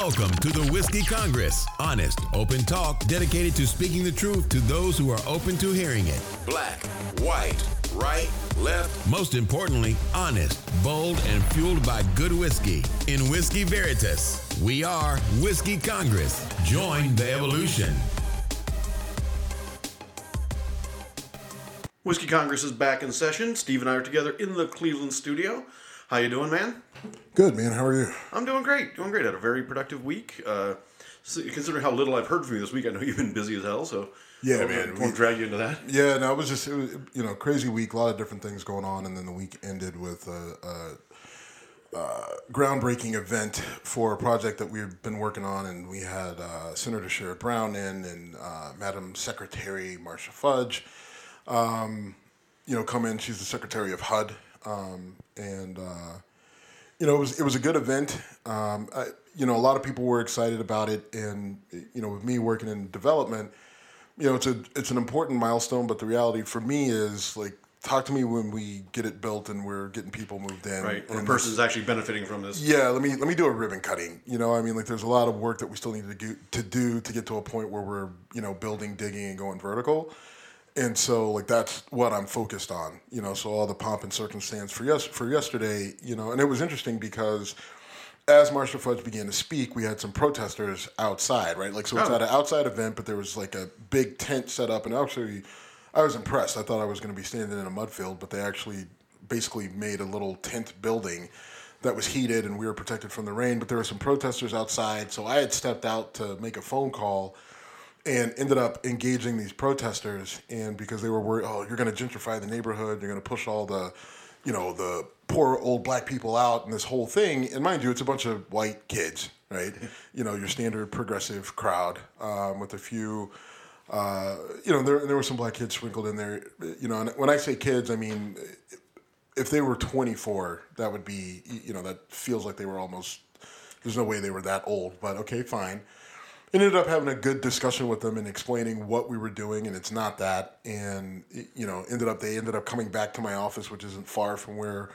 Welcome to the Whiskey Congress. Honest, open talk dedicated to speaking the truth to those who are open to hearing it. Black, white, right, left. Most importantly, honest, bold, and fueled by good whiskey. In Whiskey Veritas, we are Whiskey Congress. Join the evolution. Whiskey Congress is back in session. Steve and I are together in the Cleveland studio. How you doing, man? Good, man. How are you? I'm doing great. Doing great. Had a very productive week. Uh, so considering how little I've heard from you this week, I know you've been busy as hell. So Yeah, I man, Won't drag you into that. Yeah, no, it was just it was, you know crazy week, a lot of different things going on, and then the week ended with a, a, uh groundbreaking event for a project that we've been working on, and we had uh, Senator Sherrod Brown in and uh, Madam Secretary Marcia Fudge, um, you know, come in. She's the Secretary of HUD, um, and uh, you know, it was it was a good event. Um, I, you know, a lot of people were excited about it, and you know, with me working in development, you know, it's a it's an important milestone. But the reality for me is like, talk to me when we get it built and we're getting people moved in. Right. A and person's actually benefiting from this. yeah, let me let me do a ribbon cutting. You know, I mean, like there's a lot of work that we still need to do to do to get to a point where we're you know building, digging, and going vertical. And so, like that's what I'm focused on. You know, so all the pomp and circumstance for yes for yesterday. You know, and it was interesting because as Marcia Fudge began to speak, we had some protesters outside, right? Like, so it's Oh. at an outside event, but there was like a big tent set up, and actually, I was impressed. I thought I was going to be standing in a mud field, but they actually basically made a little tent building that was heated, and we were protected from the rain. But there were some protesters outside, so I had stepped out to make a phone call and ended up engaging these protesters and because they were worried oh you're going to gentrify the neighborhood you're going to push all the you know the poor old black people out and this whole thing and mind you it's a bunch of white kids right? You know your standard progressive crowd um, with a few uh, you know there, there were some black kids sprinkled in there you know and when i say kids i mean if they were 24 that would be you know that feels like they were almost there's no way they were that old but okay fine ended up having a good discussion with them and explaining what we were doing and it's not that. And you know ended up they ended up coming back to my office which isn't far from where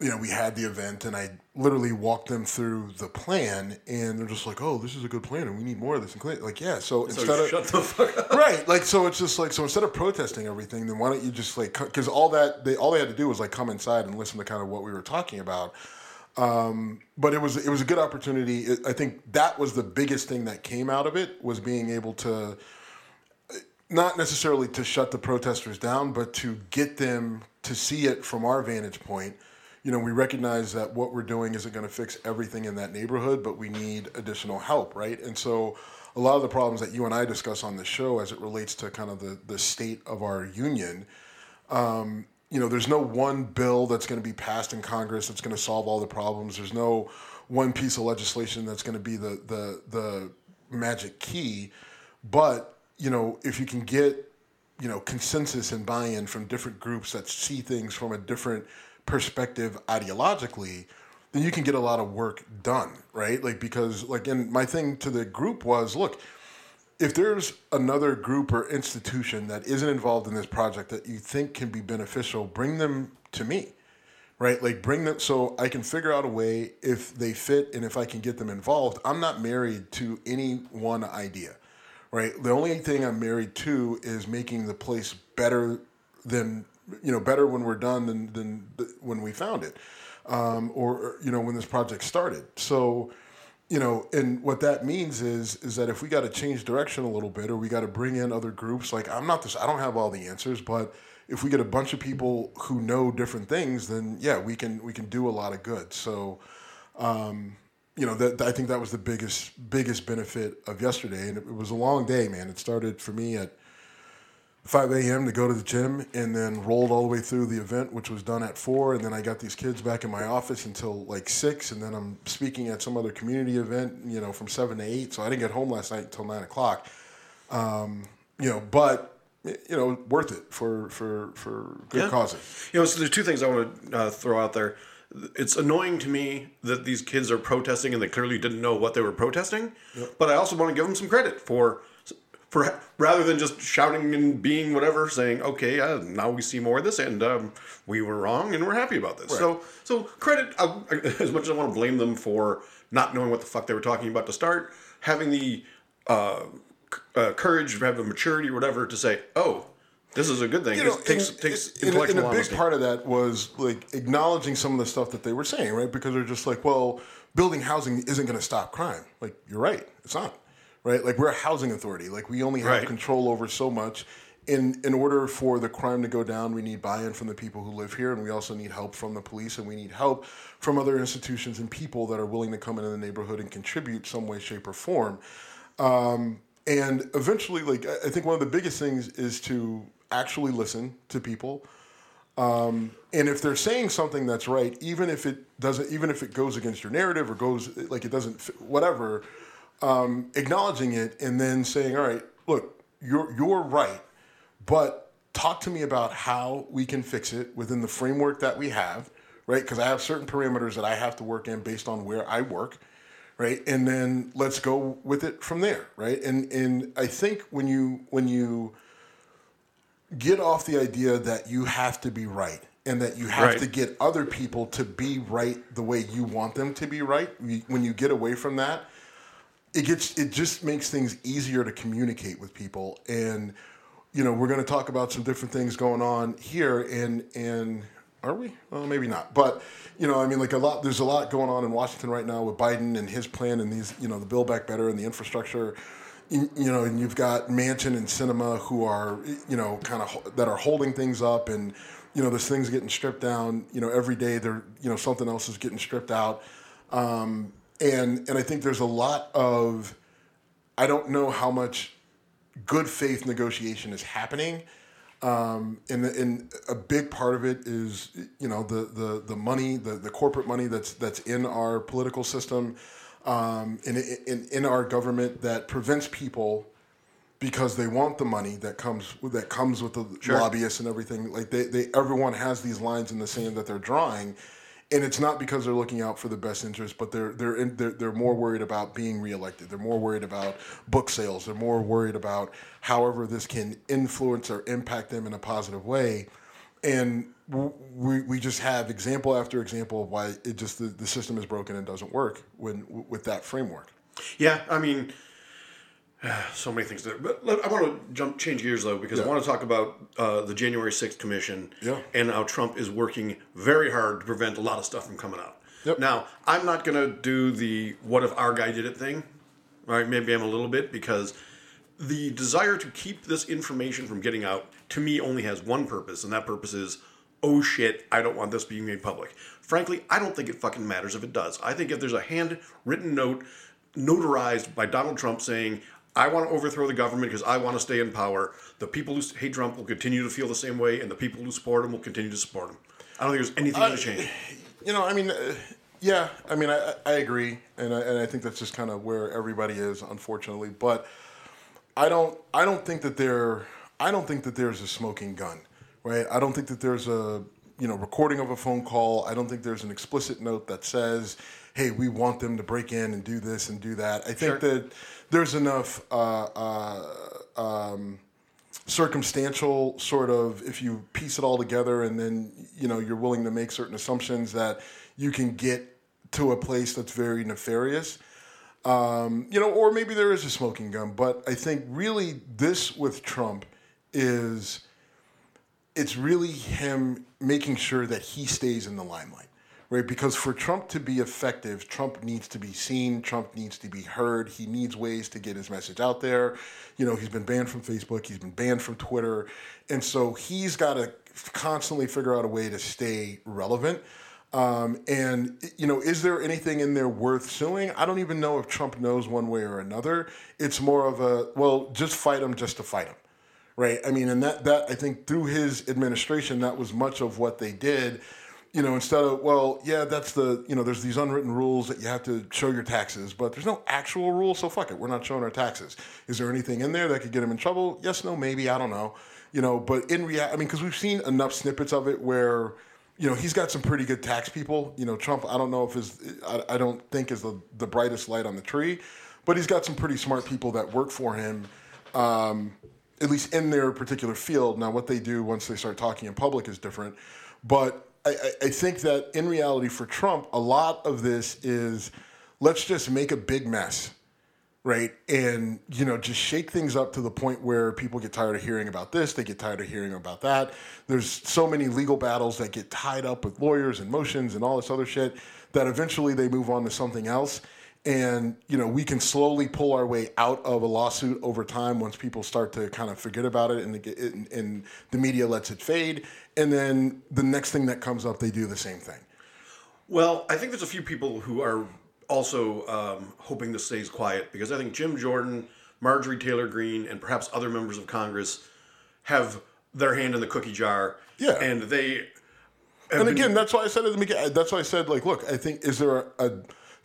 you know we had the event and i literally walked them through the plan and they're just like oh this is a good plan and we need more of this and clean like yeah so, So instead of shut the fuck up. right like so it's just like so instead of protesting everything then why don't you just like because all that they all they had to do was like come inside and listen to kind of what we were talking about um, but it was it was a good opportunity. It- i think that was the biggest thing that came out of it was being able to not necessarily to shut the protesters down but to get them to see it from our vantage point. You know we recognize that what we're doing isn't going to fix everything in that neighborhood but we need additional help right? And so a lot of the problems that you and i discuss on the show as it relates to kind of the, the state of our union um, you know, there's no one bill that's going to be passed in Congress that's going to solve all the problems. There's no one piece of legislation that's going to be the the the magic key. But you know, if you can get you know consensus and buy-in from different groups that see things from a different perspective ideologically, then you can get a lot of work done, right? Like because like and my thing to the group was, look, if there's another group or institution that isn't involved in this project that you think can be beneficial, bring them to me, right? Like bring them so I can figure out a way if they fit and if I can get them involved. I'm not married to any one idea, right? The only thing I'm married to is making the place better than you know better when we're done than than th- when we found it, um, or you know when this project started. So you know, and what that means is is that if we got to change direction a little bit, or we got to bring in other groups, like I'm not this, I don't have all the answers, but if we get a bunch of people who know different things, then yeah, we can we can do a lot of good. So, um, you know, that I think that was the biggest biggest benefit of yesterday, and it, it was a long day, man. It started for me at 5 a.m. to go to the gym and then rolled all the way through the event, which was done at 4. And then I got these kids back in my office until like 6. And then I'm speaking at some other community event, you know, from 7 to 8. So I didn't get home last night until 9 o'clock. Um, you know, but, you know, worth it for, for, for good Yeah. causes. You know, so there's two things I want to uh, throw out there. It's annoying to me that these kids are protesting and they clearly didn't know what they were protesting. But I also want to give them some credit for rather than just shouting and being whatever, saying, "Okay, uh, now we see more of this, and um, we were wrong, and we're happy about this." So, so credit uh, as much as I want to blame them for not knowing what the fuck they were talking about to start, having the uh, c- uh, courage, have the maturity, or whatever, to say, "Oh, this is a good thing." you know, it takes and- takes and- and intellectual a big part of that was like acknowledging some of the stuff that they were saying, right? Because they're just like, well, building housing isn't going to stop crime. Like, you're right, it's not, right? Like, we're a housing authority. Like, we only have Right. control over so much. In in order for the crime to go down, we need buy-in from the people who live here, and we also need help from the police, and we need help from other institutions and people that are willing to come into the neighborhood and contribute some way, shape, or form. Um, and eventually, like I think one of the biggest things is to actually listen to people. Um, and if they're saying something that's right, even if it doesn't, even if it goes against your narrative or goes like it doesn't, fit, whatever, um, acknowledging it and then saying, "All right, look, you're you're right, but talk to me about how we can fix it within the framework that we have, right? Because I have certain parameters that I have to work in based on where I work, right? And then let's go with it from there, right? And and I think when you when you get off the idea that you have to be right and that you have Right. to get other people to be right the way you want them to be right. When you get away from that, it gets it just makes things easier to communicate with people. And you know we're going to talk about some different things going on here and and are we? Well maybe not. But you know i mean like a lot there's a lot going on in washington right now with biden and his plan and these you know the build back better and the infrastructure. You know and you've got manchin and sinema who are you know kind of that are holding things up and you know there's things getting stripped down you know every day there you know something else is getting stripped out. Um, and and I think there's a lot of I don't know how much good faith negotiation is happening. Um, and, the, and a big part of it is, you know, the, the, the money, the, the corporate money that's that's in our political system, um, in, in in our government that prevents people because they want the money that comes that comes with the lobbyists and everything. Like they, they everyone has these lines in the sand that they're drawing, and it's not because they're looking out for the best interest, but they're they're in, they're, they're more worried about being reelected. They're more worried about book sales. They're more worried about however this can influence or impact them in a positive way. And we, we just have example after example of why it just the, the system is broken and doesn't work when with that framework. Yeah, I mean, so many things there. But I want to jump, change gears though, because I want to talk about uh, the January sixth commission Yeah. and how Trump is working very hard to prevent a lot of stuff from coming out. Yep. Now, I'm not gonna do the "what if our guy did it" thing. Right, maybe I'm a little bit because the desire to keep this information from getting out to me only has one purpose, and that purpose is, oh shit, I don't want this being made public. Frankly, I don't think it fucking matters if it does. I think if there's a handwritten note notarized by Donald Trump saying, I want to overthrow the government because I want to stay in power, the people who hate Trump will continue to feel the same way, and the people who support him will continue to support him. I don't think there's anything going to change. You know, I mean, uh, yeah, I mean, I, I agree, and I, and I think that's just kind of where everybody is, unfortunately. But I don't, I don't think that there, I don't think that there's a smoking gun, right? I don't think that there's a, you know, recording of a phone call. I don't think there's an explicit note that says, "Hey, we want them to break in and do this and do that." I think Sure. that there's enough. Uh, uh, um, circumstantial sort of if you piece it all together and then you know you're willing to make certain assumptions that you can get to a place that's very nefarious um, you know or maybe there is a smoking gun but i think really this with trump is it's really him making sure that he stays in the limelight, right? Because for Trump to be effective, Trump needs to be seen, Trump needs to be heard, he needs ways to get his message out there. You know, he's been banned from Facebook, he's been banned from Twitter, and so he's got to constantly figure out a way to stay relevant. Um, and you know, is there anything in there worth suing? I don't even know if Trump knows one way or another. It's more of a well, just fight him just to fight him right? I mean, and that that I think through his administration, that was much of what they did. You know, instead of well, yeah, that's the you know, there's these unwritten rules that you have to show your taxes, but there's no actual rule, so fuck it, we're not showing our taxes. Is there anything in there that could get him in trouble? Yes, no, maybe, I don't know. You know, but in reality, I mean, because we've seen enough snippets of it where. You know he's got some pretty good tax people. You know Trump. I don't know if his. I, I don't think is the the brightest light on the tree, but he's got some pretty smart people that work for him um, at least in their particular field. Now, what they do once they start talking in public is different. But I, I, think that in reality, for Trump, a lot of this is let's just make a big mess right? And you know, just shake things up to the point where people get tired of hearing about this, they get tired of hearing about that. There's so many legal battles that get tied up with lawyers and motions and all this other shit that eventually they move on to something else. And you know, we can slowly pull our way out of a lawsuit over time once people start to kind of forget about it and, the, and the media lets it fade. And then the next thing that comes up, they do the same thing. Well, I think there's a few people who are also um, hoping this stays quiet because I think Jim Jordan, Marjorie Taylor Greene, and perhaps other members of Congress have their hand in the cookie jar. Yeah. And they. And again, that's why I said at the beginning. That's why I said, like, look, I think is there a, a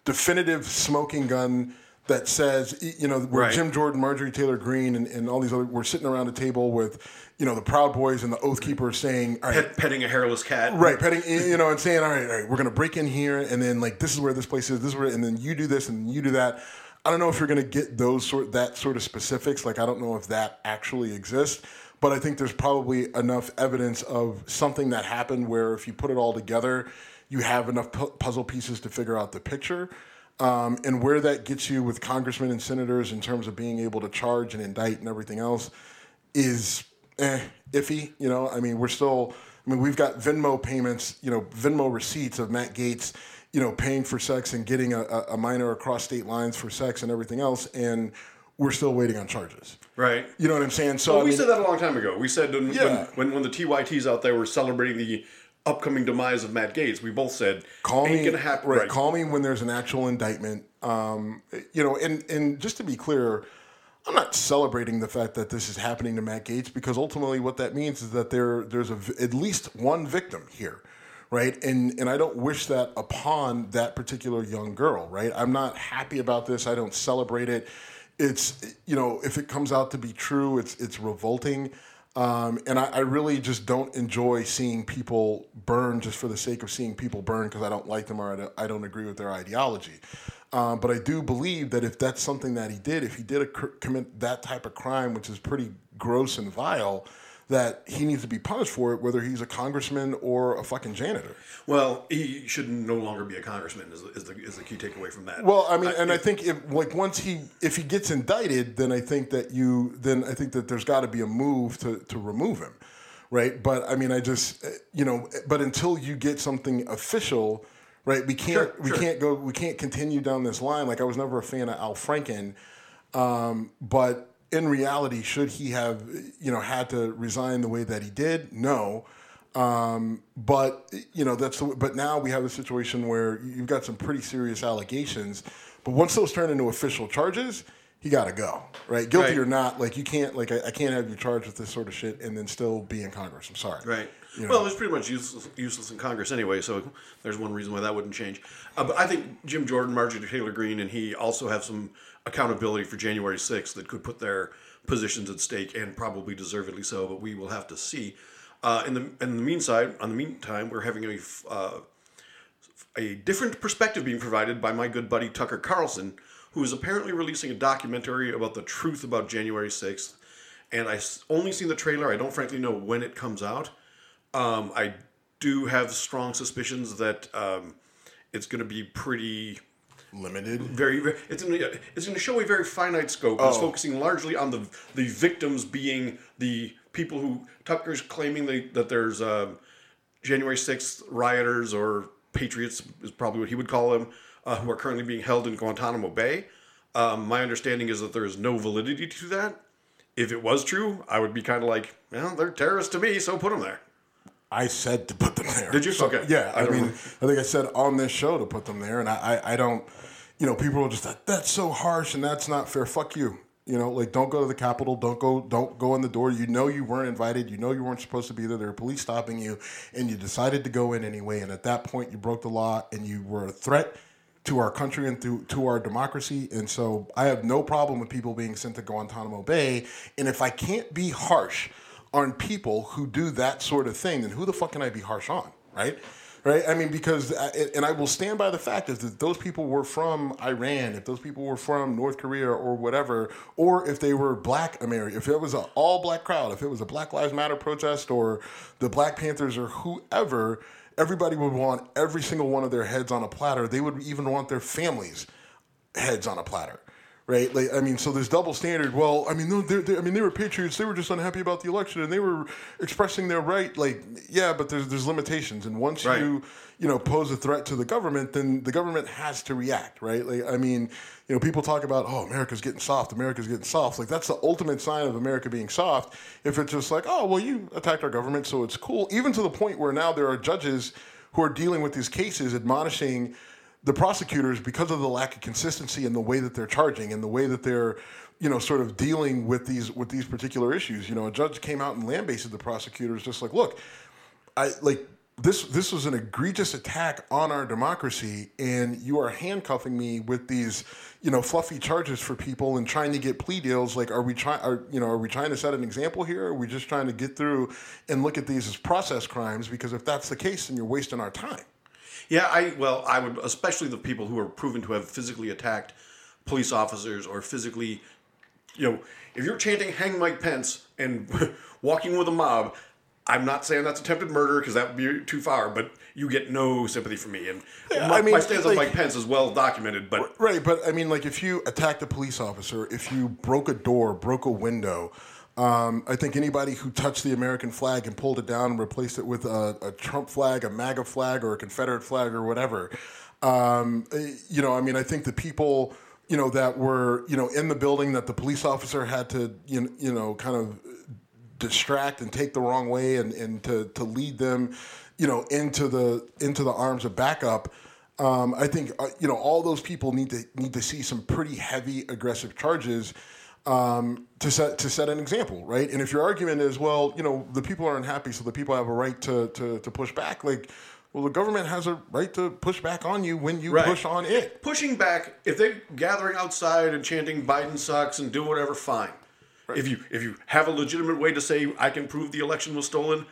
definitive smoking gun that says, you know, where Right. Jim Jordan, Marjorie Taylor Greene, and, and all these other, we're sitting around a table with, you know, the Proud Boys and the Oath Keepers saying, all right, pet, petting a hairless cat. Right, petting, you know, and saying, all right, all right, we're going to break in here, and then like this is where this place is, this is where, and then you do this, and you do that. I don't know if you're going to get those sort that sort of specifics. Like, I don't know if that actually exists, but I think there's probably enough evidence of something that happened where if you put it all together, you have enough pu- puzzle pieces to figure out the picture. Um, and where that gets you with congressmen and senators in terms of being able to charge and indict and everything else is eh, iffy. You know, I mean, we're still. I mean, we've got Venmo payments. You know, Venmo receipts of Matt Gaetz. You know, paying for sex and getting a, a minor across state lines for sex and everything else, and we're still waiting on charges. Right. You know what I'm saying? So Well, I we mean, said that a long time ago. We said when, Yeah. when, when, when the TYTs out there were celebrating the upcoming demise of Matt Gaetz, we both said, call ain't me. Right, Right. Call me when there's an actual indictment. Um, you know, and and just to be clear, I'm not celebrating the fact that this is happening to Matt Gaetz because ultimately what that means is that there there's a, at least one victim here. Right, and and I don't wish that upon that particular young girl. Right, I'm not happy about this. I don't celebrate it. It's you know if it comes out to be true, it's it's revolting. Um, and I, I really just don't enjoy seeing people burn just for the sake of seeing people burn because I don't like them or I don't, I don't agree with their ideology. Um, but I do believe that if that's something that he did, if he did a, commit that type of crime, which is pretty gross and vile, that he needs to be punished for it, whether he's a congressman or a fucking janitor. Well, he should no longer be a congressman. Is, is the is the key takeaway from that? Well, I mean, and I think if like once he if he gets indicted, then I think that you then I think that there's got to be a move to to remove him, right? But I mean, I just uh, you know, but until you get something official, right? We can't Sure, we sure. can't go we can't continue down this line. Like I was never a fan of Al Franken, um, but in reality, should he have you know had to resign the way that he did? No. Um, but you know that's the, but now we have a situation where you've got some pretty serious allegations. But once those turn into official charges, he got to go, right? Guilty Right. or not, like you can't like I, I can't have you charged with this sort of shit and then still be in Congress. I'm sorry, Right. You know. Well, it's pretty much useless, useless in Congress anyway, so there's one reason why that wouldn't change. Uh, but I think Jim Jordan, Marjorie Taylor Greene, and he also have some accountability for January 6th that could put their positions at stake, and probably deservedly so. But we will have to see. Uh, in the in the meantime, on the meantime, we're having a uh, a different perspective being provided by my good buddy Tucker Carlson, who is apparently releasing a documentary about the truth about January 6th. And I only seen the trailer. I don't frankly know when it comes out. Um, I do have strong suspicions that um, it's going to be pretty limited. very, very it's going to it's going to show a very finite scope. It's focusing largely on the the victims being the people who Tucker's claiming they, that there's um, January 6th rioters or patriots is probably what he would call them uh, who are currently being held in Guantanamo Bay. Um, my understanding is that there is no validity to that. If it was true, I would be kind of like, well, they're terrorists to me, so put them there. I said to put them there. Did you? So, Okay. Yeah, I I, mean, know. I think I said on this show to put them there, and I, I, I don't, you know, people are just like, that's so harsh and that's not fair. Fuck you. You know, like don't go to the Capitol. Don't go. Don't go in the door. You know you weren't invited. You know you weren't supposed to be there. There are police stopping you, and you decided to go in anyway. And at that point, you broke the law, and you were a threat to our country and to, to our democracy. And so I have no problem with people being sent to Guantanamo Bay. And if I can't be harsh on people who do that sort of thing, then who the fuck can I be harsh on, right? right? I mean, because uh, and I will stand by the fact is that those people were from Iran, if those people were from North Korea or whatever, or if they were Black American, if it was an all Black crowd, if it was a Black Lives Matter protest or the Black Panthers or whoever, everybody would want every single one of their heads on a platter. They would even want their families' heads on a platter right? Like, I mean, so there's double standard. Well, I mean, no, they're, they're, I mean, they were patriots. They were just unhappy about the election, and they were expressing their right. Like, yeah, but there's there's limitations, and once right. you you know pose a threat to the government, then the government has to react, right? Like, I mean, you know, people talk about oh, America's getting soft, America's getting soft. Like, that's the ultimate sign of America being soft. If it's just like, oh, well, you attacked our government, so it's cool. Even to the point where now there are judges who are dealing with these cases, admonishing the prosecutors, because of the lack of consistency in the way that they're charging and the way that they're, you know, sort of dealing with these with these particular issues. You know, a judge came out and lambasted the prosecutors, just like, look, I like this this was an egregious attack on our democracy and you are handcuffing me with these you know fluffy charges for people and trying to get plea deals. Like are we trying are you know are we trying to set an example here? Are we just trying to get through and look at these as process crimes? Because if that's the case then you're wasting our time yeah, I well, I would especially the people who are proven to have physically attacked police officers or physically, you know, if you're chanting "Hang Mike Pence" and walking with a mob, I'm not saying that's attempted murder because that would be too far, but you get no sympathy from me. And yeah, my, I mean, my stance like, on Mike Pence is well documented. But right, but I mean, like if you attacked a police officer, if you broke a door, broke a window, um, I think anybody who touched the American flag and pulled it down and replaced it with a, a Trump flag, a MAGA flag, or a Confederate flag, or whatever, um, eh, you know, I mean, I think the people, you know, that were, you know, in the building that the police officer had to, you know, you know kind of distract and take the wrong way and, and to, to lead them, you know, into the into the arms of backup. Um, I think uh, you know all those people need to need to see some pretty heavy aggressive charges um, to set to set an example, right? And if your argument is, well, you know, the people are unhappy, so the people have a right to to, to push back, like. Well, the government has a right to push back on you when you right. push on it. Pushing back, if they're gathering outside and chanting "Biden sucks" and do whatever, fine. Right. If you if you have a legitimate way to say I can prove the election was stolen,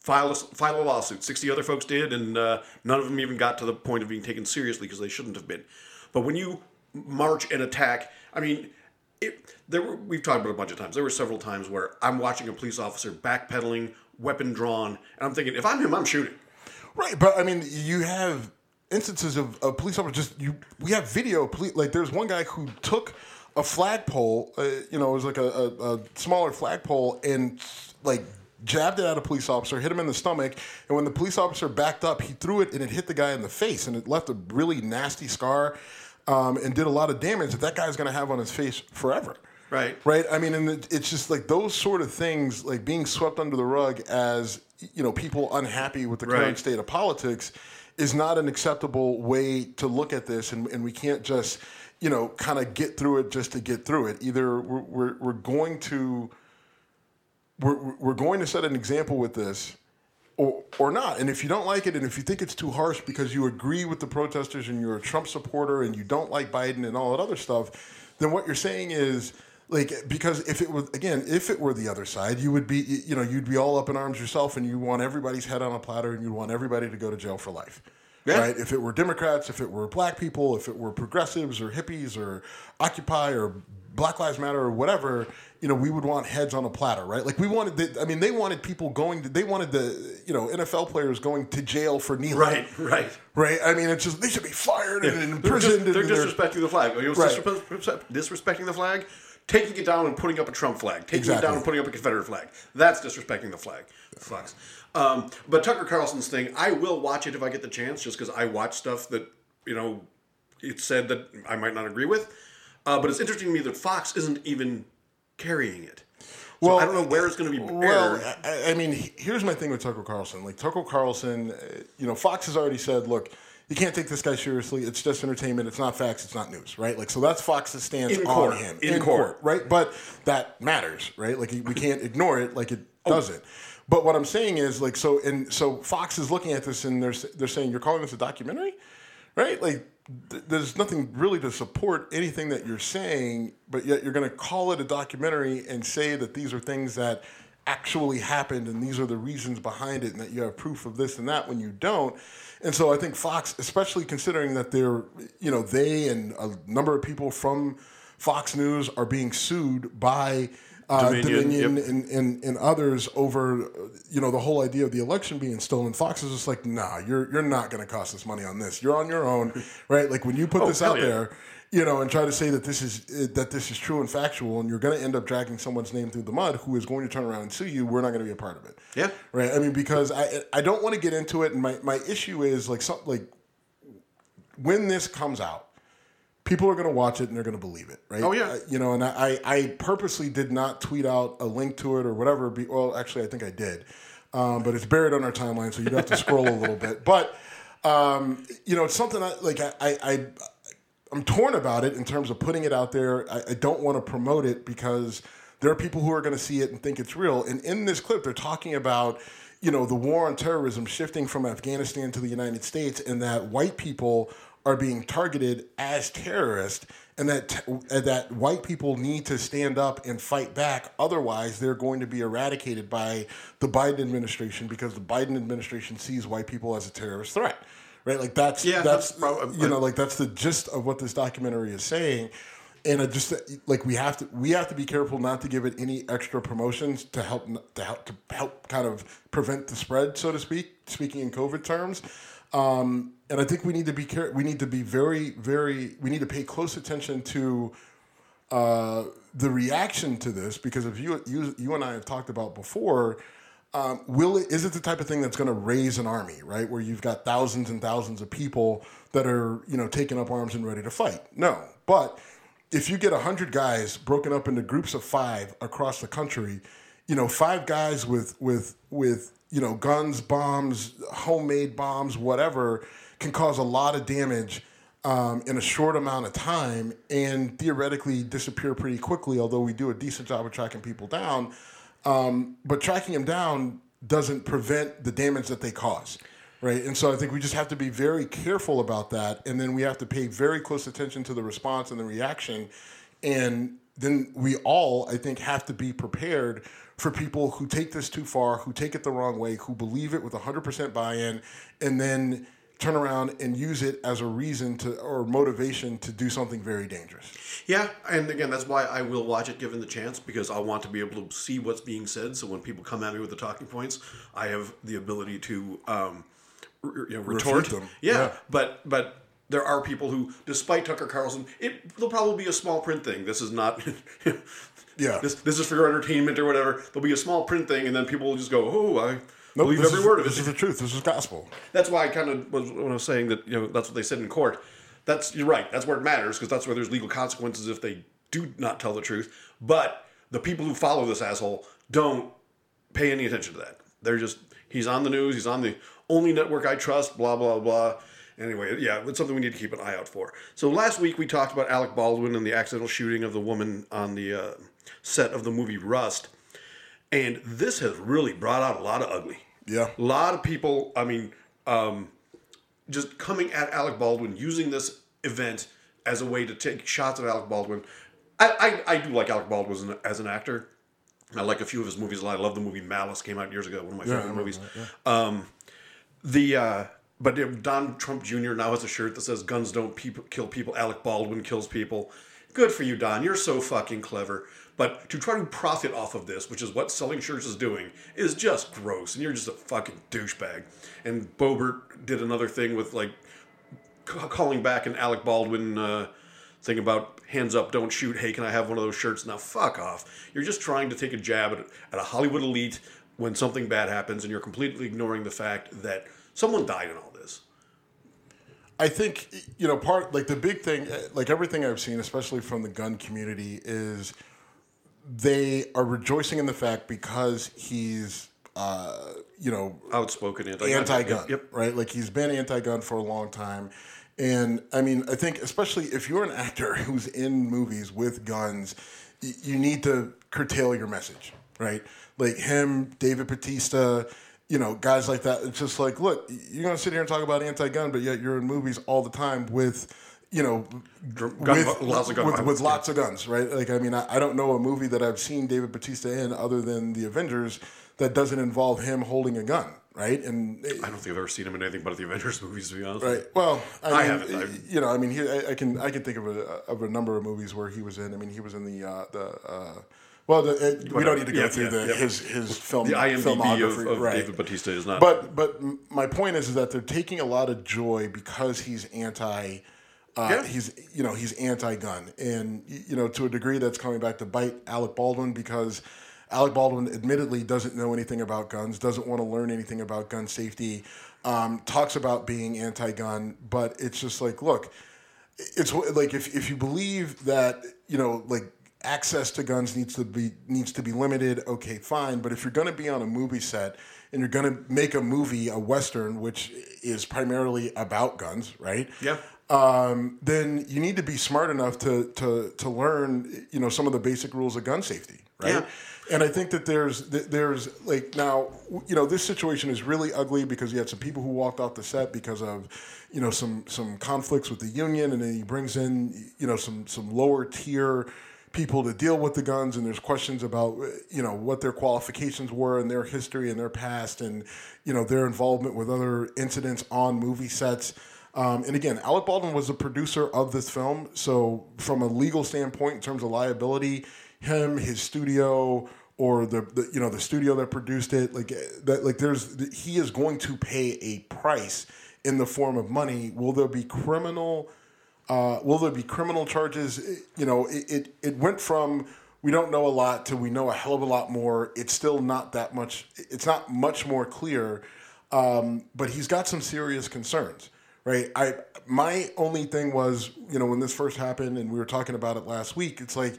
file a, file a lawsuit. Sixty other folks did, and uh, none of them even got to the point of being taken seriously because they shouldn't have been. But when you march and attack, I mean, it, there were we've talked about a bunch of times. There were several times where I'm watching a police officer backpedaling, weapon drawn, and I'm thinking, if I'm him, I'm shooting. Right, but I mean, you have instances of, of police officers just you. We have video. Police, like there's one guy who took a flagpole. Uh, you know, it was like a, a, a smaller flagpole and like jabbed it at a police officer, hit him in the stomach, and when the police officer backed up, he threw it and it hit the guy in the face, and it left a really nasty scar um, and did a lot of damage that that guy's going to have on his face forever. Right. Right. I mean, and it's just like those sort of things, like being swept under the rug as you know people unhappy with the current right. state of politics, is not an acceptable way to look at this, and, and we can't just you know kind of get through it just to get through it. Either we're, we're, we're going to we're, we're going to set an example with this or, or not. And if you don't like it, and if you think it's too harsh because you agree with the protesters and you're a Trump supporter and you don't like Biden and all that other stuff, then what you're saying is like because if it was again if it were the other side you would be you know you'd be all up in arms yourself and you want everybody's head on a platter and you want everybody to go to jail for life yeah. right if it were democrats if it were black people if it were progressives or hippies or occupy or black lives matter or whatever you know, we would want heads on a platter, right? Like we wanted, the, I mean, they wanted people going, to, they wanted the, you know, NFL players going to jail for kneeling. Right, right. Right? I mean, it's just, they should be fired yeah. and imprisoned. They're, just, they're disrespecting the flag. You know, right. disrespecting the flag? Taking it down and putting up a Trump flag. Taking exactly. it down and putting up a Confederate flag. That's disrespecting the flag. Sucks. Um, but Tucker Carlson's thing, I will watch it if I get the chance, just because I watch stuff that, you know, it said that I might not agree with. Uh, but it's interesting to me that Fox isn't even carrying it. So well, I don't know where it's going to be aired. Well, I, I, mean, here's my thing with Tucker Carlson. Like Tucker Carlson, uh, you know, Fox has already said, look, you can't take this guy seriously. It's just entertainment. It's not facts. It's not news, right? Like, so that's Fox's stance in on him in, in court. court. right? But that matters, right? Like, we can't ignore it. Like, it oh. doesn't. But what I'm saying is, like, so and so Fox is looking at this and they're they're saying you're calling this a documentary, right? Like, there's nothing really to support anything that you're saying, but yet you're going to call it a documentary and say that these are things that actually happened and these are the reasons behind it and that you have proof of this and that when you don't. And so I think Fox, especially considering that they're, you know, they and a number of people from Fox News are being sued by uh, Dominion, Dominion, yep. and, and, and others over, you know, the whole idea of the election being stolen. Fox is just like, nah, you're you're not going to cost us money on this. You're on your own, right? Like when you put Oh, this out yeah. there, you know, and try to say that this is that this is true and factual, and you're going to end up dragging someone's name through the mud, who is going to turn around and sue you. We're not going to be a part of it. Yeah. right. I mean, because I I don't want to get into it, and my my issue is like some like when this comes out, people are going to watch it and they're going to believe it, right? Oh, yeah. Uh, you know, and I, I purposely did not tweet out a link to it or whatever. Be, well, actually, I think I did, um, but it's buried on our timeline, so you'd have to scroll a little bit. But um, you know, it's something I like. I, I, I I'm torn about it in terms of putting it out there. I, I don't want to promote it because there are people who are going to see it and think it's real. And in this clip, they're talking about, you know, the war on terrorism shifting from Afghanistan to the United States, and that white people are being targeted as terrorists, and that t- that white people need to stand up and fight back. Otherwise, they're going to be eradicated by the Biden administration because the Biden administration sees white people as a terrorist threat. Right, like that's Yeah, that's, that's prob- you know like that's the gist of what this documentary is saying and I just like we have to we have to be careful not to give it any extra promotions to help to help to help kind of prevent the spread so to speak speaking in covid terms um, and I think we need to be care- we need to be very very we need to pay close attention to uh, the reaction to this because if you you you and I have talked about before um, will it is it the type of thing that's going to raise an army right? Where you've got thousands and thousands of people that are you know taking up arms and ready to fight. No. But if you get 100 guys broken up into groups of five across the country you know five guys with with with you know guns bombs homemade bombs whatever can cause a lot of damage um, in a short amount of time and theoretically disappear pretty quickly although we do a decent job of tracking people down. Um, but tracking them down doesn't prevent the damage that they cause right? And so i think we just have to be very careful about that and then we have to pay very close attention to the response and the reaction. And then we all i think have to be prepared for people who take this too far who take it the wrong way who believe it with 100% buy-in and then turn around and use it as a reason to or motivation to do something very dangerous Yeah, and again, that's why I will watch it given the chance because I want to be able to see what's being said. So when people come at me with the talking points, I have the ability to um, you know, retort them. Yeah, Yeah. but but there are people who, despite Tucker Carlson, it will probably be a small print thing. This is not. Yeah. This this is for your entertainment or whatever. There'll be a small print thing, and then people will just go, "Oh, I Nope, believe every is- word of this it." is the truth this is gospel That's why I kind of was when I was saying that you know that's what they said in court. That's you're right. That's where it matters because that's where there's legal consequences if they do not tell the truth. But the people who follow this asshole don't pay any attention to that. They're just he's on the news. He's on the only network I trust. Blah blah blah. Anyway, yeah, it's something we need to keep an eye out for. So last week we talked about Alec Baldwin and the accidental shooting of the woman on the uh, set of the movie Rust, and this has really brought out a lot of ugly. Yeah. A lot of people, I mean, um, just coming at Alec Baldwin, using this event as a way to take shots at Alec Baldwin. I, I, I do like Alec Baldwin as an, as an actor. I like a few of his movies a lot. I love the movie Malice, came out years ago, one of my I favorite movies. that, Um, the uh, but Don Trump Jr. now has a shirt that says "Guns don't people, kill people. Alec Baldwin kills people." Good for you, Don. You're so fucking clever. But to try to profit off of this, which is what selling shirts is doing, is just gross. And you're just a fucking douchebag. And Boebert did another thing with like ca- calling back an Alec Baldwin uh, thing about hands up, don't shoot. Hey, can I have one of those shirts? Now, fuck off. You're just trying to take a jab at, at a Hollywood elite when something bad happens, and you're completely ignoring the fact that someone died in all this. I think you know part like the big thing, like everything I've seen, especially from the gun community, is they are rejoicing in the fact because he's uh, you know Outspoken anti-gun. anti-gun, Yep. right? Like he's been anti-gun for a long time, and I mean, I think especially if you're an actor who's in movies with guns, y- you need to curtail your message, right? Like him, David Bautista, you know, guys like that. It's just like, look, you're gonna sit here and talk about anti-gun, but yet you're in movies all the time with you know, Gun- with, lots of gun with, with lots of guns, right? Like, I mean, I, I don't know a movie that I've seen David Bautista in other than The Avengers that doesn't involve him holding a gun, right? And I don't think I've ever seen him in anything but the Avengers movies, to be honest. Right. Well, I, I mean, haven't. I've- You know, I mean, he, I, I can I can think of a of a number of movies where he was in. I mean, he was in the uh, the. Uh, well, the, uh, we don't need to go Yeah, through yeah, the, yeah. his his film The IMDb filmography, of, of right. David Bautista is not. But but my point is, is that they're taking a lot of joy because he's anti. Uh, Yeah. He's you know he's anti-gun, and you know to a degree that's coming back to bite Alec Baldwin because Alec Baldwin admittedly doesn't know anything about guns, doesn't want to learn anything about gun safety, um, talks about being anti-gun, but it's just like look, it's like if, if you believe that you know like access to guns needs to be needs to be limited okay fine but if you're going to be on a movie set and you're going to make a movie a western which is primarily about guns right Yeah. Um, then you need to be smart enough to to to learn you know some of the basic rules of gun safety right Yeah. and I think that there's there's like now you know this situation is really ugly because you had some people who walked off the set because of you know some some conflicts with the union and then he brings in you know some some lower tier people to deal with the guns and there's questions about you know what their qualifications were and their history and their past and you know their involvement with other incidents on movie sets um, and again, Alec Baldwin was the producer of this film, so from a legal standpoint, in terms of liability, him, his studio, or the, the you know the studio that produced it, like that, like there's he is going to pay a price in the form of money. Will there be criminal? Uh, will there be criminal charges? You know, it, it it went from we don't know a lot to we know a hell of a lot more. It's still not that much. It's not much more clear, um, but he's got some serious concerns right? I my only thing was, you know, when this first happened and we were talking about it last week, it's like,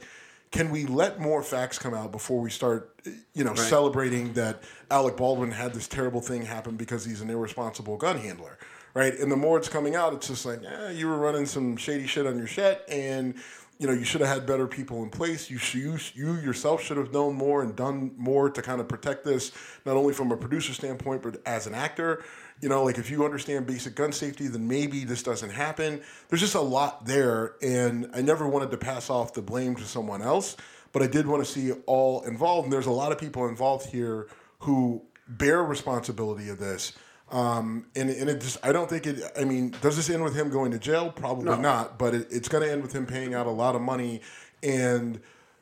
can we let more facts come out before we start, you know, celebrating that Alec Baldwin had this terrible thing happen because he's an irresponsible gun handler, right? And the more it's coming out, it's just like, eh, you were running some shady shit on your set and. You know, you should have had better people in place. You, you you yourself should have known more and done more to kind of protect this, not only from a producer standpoint, but as an actor. You know, like if you understand basic gun safety, then maybe this doesn't happen. There's just a lot there, and I never wanted to pass off the blame to someone else, but I did want to see all involved. And there's a lot of people involved here who bear responsibility of this. Um, and, and it just, I don't think it, I mean, does this end with him going to jail? Probably not, but it, it's going to end with him paying out a lot of money. And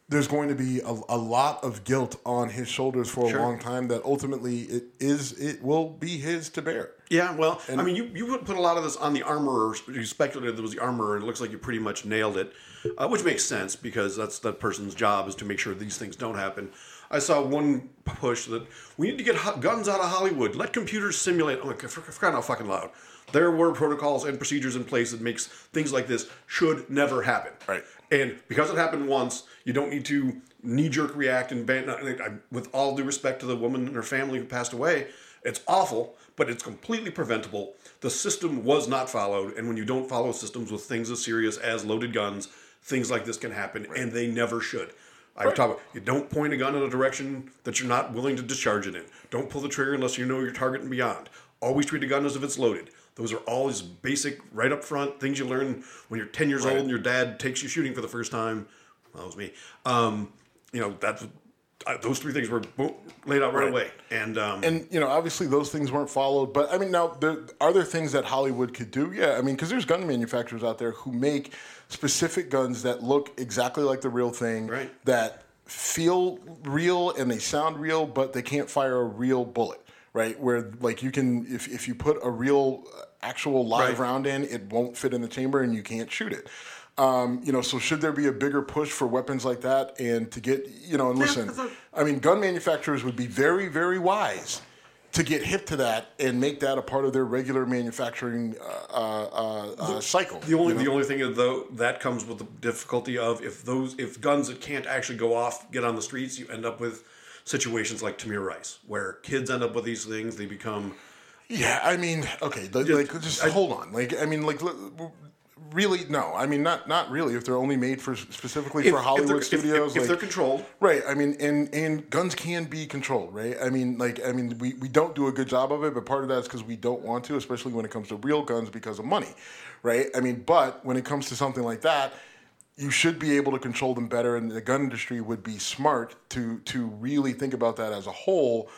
there's going to be a, a lot of guilt on his shoulders for a long time that ultimately it is, it will be his to bear. Yeah, well, I mean, you, you would put a lot of this on the armorer. You speculated there was the armorer, and it looks like you pretty much nailed it, uh, which makes sense because that's that person's job is to make sure these things don't happen. I saw one push that we need to get ho- guns out of Hollywood. Let computers simulate. Oh, for, for crying out fucking loud! There were protocols and procedures in place that makes things like this should never happen. Right. And because it happened once, you don't need to knee jerk react and ban. I- With all due respect to the woman and her family who passed away, it's awful, but it's completely preventable. The system was not followed, and when you don't follow systems with things as serious as loaded guns, things like this can happen, and they never should. I talk about you don't point a gun in a direction that you're not willing to discharge it in. Don't pull the trigger unless you know your target and beyond. Always treat a gun as if it's loaded. Those are all these basic, right up front things you learn when you're 10 years old and your dad takes you shooting for the first time. Well, that was me. Um, you know, that's uh, those three things were boom, laid out right, away. And, um, and you know obviously those things weren't followed but i mean now there are there things that hollywood could do yeah i mean because there's gun manufacturers out there who make specific guns that look exactly like the real thing Right. that feel real and they sound real but they can't fire a real bullet right where like you can if, if you put a real uh, actual live Right. round in it won't fit in the chamber and you can't shoot it um, you know, so should there be a bigger push for weapons like that, and to get, you know, and listen, I mean, gun manufacturers would be very, very wise to get hip to that and make that a part of their regular manufacturing uh, uh, uh, cycle. The only you know? the only thing is though that comes with the difficulty of if those if guns that can't actually go off get on the streets, you end up with situations like Tamir Rice, where kids end up with these things. They become Yeah, I mean, okay, like, like, just hold on. Like, I mean, like, l- really, no. I mean, not not really. If they're only made for specifically If- for Hollywood if- studios, if, if like- they're controlled, Right. I mean, and and guns can be controlled, right? I mean, like, I mean, we, we don't do a good job of it, but part of that is because we don't want to, especially when it comes to real guns because of money, right? I mean, but when it comes to something like that, you should be able to control them better, and the gun industry would be smart to to really think about that as a whole.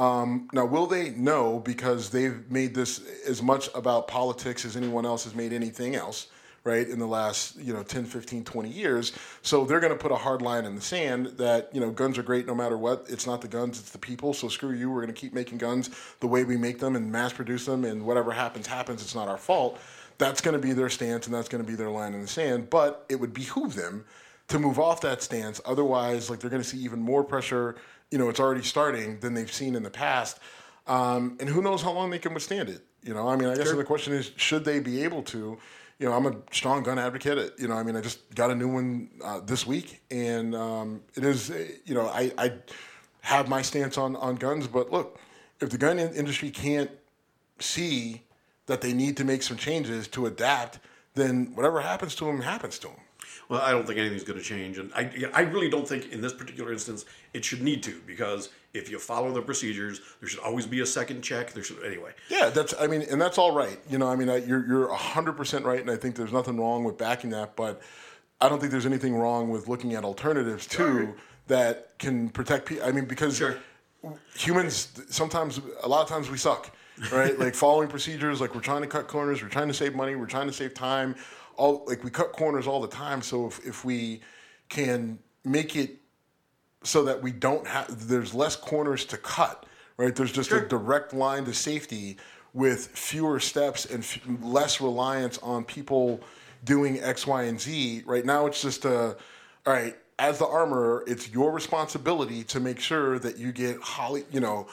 Um, now, will they? No, because they've made this as much about politics as anyone else has made anything else right in the last you know 10 15 20 years. So they're going to put a hard line in the sand that you know guns are great no matter what. It's not the guns it's the people. So screw you we're going to keep making guns the way we make them and mass produce them and whatever happens happens. It's not our fault. That's going to be their stance and that's going to be their line in the sand. But it would behoove them to move off that stance. Otherwise like they're going to see even more pressure you know it's already starting than they've seen in the past. Um, and who knows how long they can withstand it you know? I mean i guess the question is should they be able to? You know, I'm a strong gun advocate. You know, I mean, I just got a new one uh, this week, and um, it is, uh, you know, I, I have my stance on on guns, but look, if the gun industry can't see that they need to make some changes to adapt, then whatever happens to them happens to them. Well, I don't think anything's going to change, and I, I really don't think in this particular instance it should need to because if you follow the procedures, there should always be a second check. There should anyway. Yeah, that's. I mean, and that's all right. You know, I mean, I, you're you're hundred percent right, and I think there's nothing wrong with backing that. But I don't think there's anything wrong with looking at alternatives too that can protect people. I mean, because Sure. humans sometimes, a lot of times, we suck, right? like following procedures, like we're trying to cut corners, we're trying to save money, we're trying to save time. All like we cut corners all the time. So if if we can make it so that we don't have there's less corners to cut right? There's just a direct line to safety with fewer steps and f- less reliance on people doing x y and z. Right now it's just a all right as the armorer it's your responsibility to make sure that you get holly you know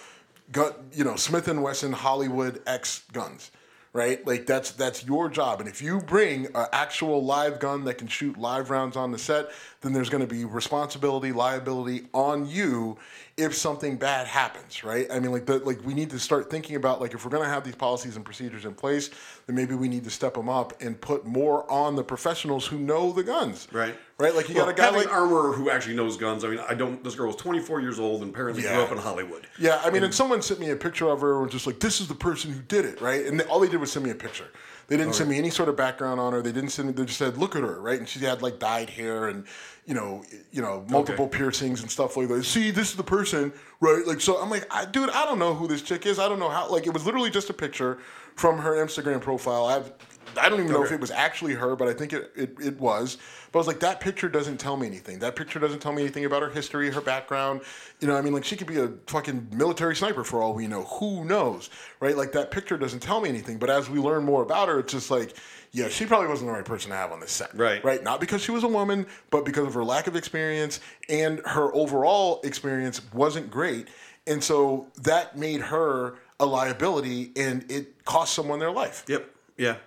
gun you know smith and wesson hollywood x guns right? Like that's that's your job. And if you bring an actual live gun that can shoot live rounds on the set, then there's going to be responsibility, liability on you if something bad happens, right? I mean, like the, like we need to start thinking about like if we're going to have these policies and procedures in place, then maybe we need to step them up and put more on the professionals who know the guns, Right. Right? Like you Well, got a guy like an armorer who actually knows guns. I mean, I don't. This girl was 24 years old and apparently Yeah. grew up in Hollywood. Yeah, I mean, and someone sent me a picture of her and was just like, "This is the person who did it," right? And all they did was send me a picture. They didn't oh, send me any sort of background on her. They didn't send me. They just said, "Look at her," right? And she had like dyed hair and you know, you know, multiple piercings and stuff like that. See, this is the person, right? Like, so I'm like, I, dude, I don't know who this chick is. I don't know how. Like, it was literally just a picture from her Instagram profile. I've, I don't even know if it was actually her, but I think it, it, it was. But I was like, that picture doesn't tell me anything. That picture doesn't tell me anything about her history, her background. You know, I mean, like she could be a fucking military sniper for all we know. Who knows, right? Like that picture doesn't tell me anything. But as we learn more about her, it's just like, yeah, she probably wasn't the right person to have on this set. Right. Right. Not because she was a woman, but because of her lack of experience and her overall experience wasn't great. And so that made her a liability and it cost someone their life. Yep. Yeah.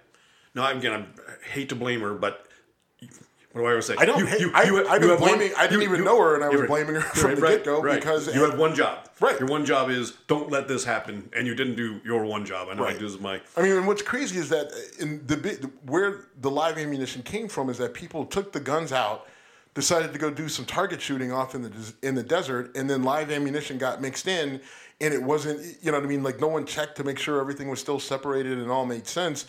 No, I'm again. I hate to blame her, but what do I always say? I don't hate- I- I've been blaming- I didn't even know her, and I was blaming her from the get-go because- you had one job. Right. Your one job is don't let this happen, and you didn't do your one job. I know I do this my. I mean, and what's crazy is that in the where the live ammunition came from is that people took the guns out, decided to go do some target shooting off in the in the desert, and then live ammunition got mixed in, and it wasn't. You know what I mean? Like no one checked to make sure everything was still separated and all made sense.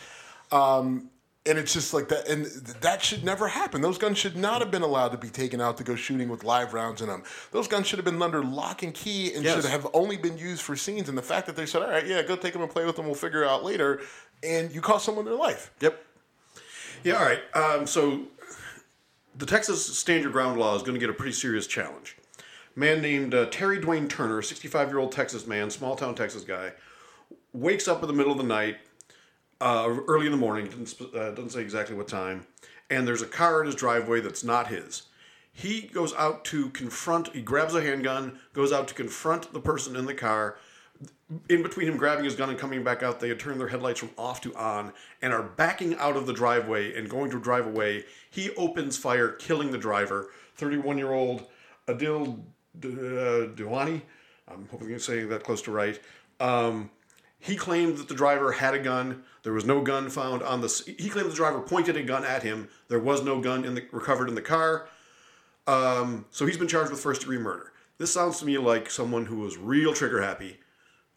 Um, and it's just like that, and that should never happen. Those guns should not have been allowed to be taken out to go shooting with live rounds in them. Those guns should have been under lock and key and Yes. should have only been used for scenes. And the fact that they said, "All right, yeah, go take them and play with them. We'll figure it out later," and you cost someone their life. Yep. Yeah. All right. Um, so the Texas Stand Your Ground law is going to get a pretty serious challenge. A man named uh, Terry Dwayne Turner, 65 year old Texas man, small town Texas guy, wakes up in the middle of the night, uh, early in the morning, doesn't, uh, doesn't say exactly what time, and there's a car in his driveway that's not his. He goes out to confront, he grabs a handgun, goes out to confront the person in the car. In between him grabbing his gun and coming back out, they had turned their headlights from off to on and are backing out of the driveway and going to drive away. He opens fire, killing the driver, 31 year old Adil uh, Diwani. I'm hoping I'm saying that close to right. Um, he claimed that the driver had a gun. There was no gun found on the. He claimed the driver pointed a gun at him. There was no gun in the recovered in the car. Um, so he's been charged with first degree murder. This sounds to me like someone who was real trigger happy.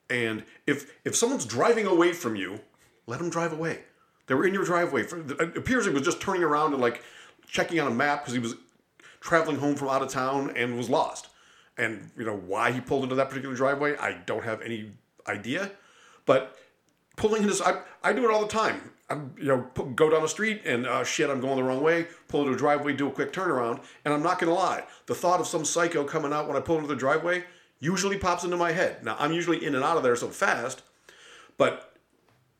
And if if someone's driving away from you, let them drive away. They were in your driveway. It appears he was just turning around and like checking on a map because he was traveling home from out of town and was lost. And you know why he pulled into that particular driveway, I don't have any idea. But pulling into I, I do it all the time. I'm you know go down the street and uh, shit I'm going the wrong way. Pull into a driveway, do a quick turnaround, and I'm not gonna lie. The thought of some psycho coming out when I pull into the driveway usually pops into my head. Now I'm usually in and out of there so fast, but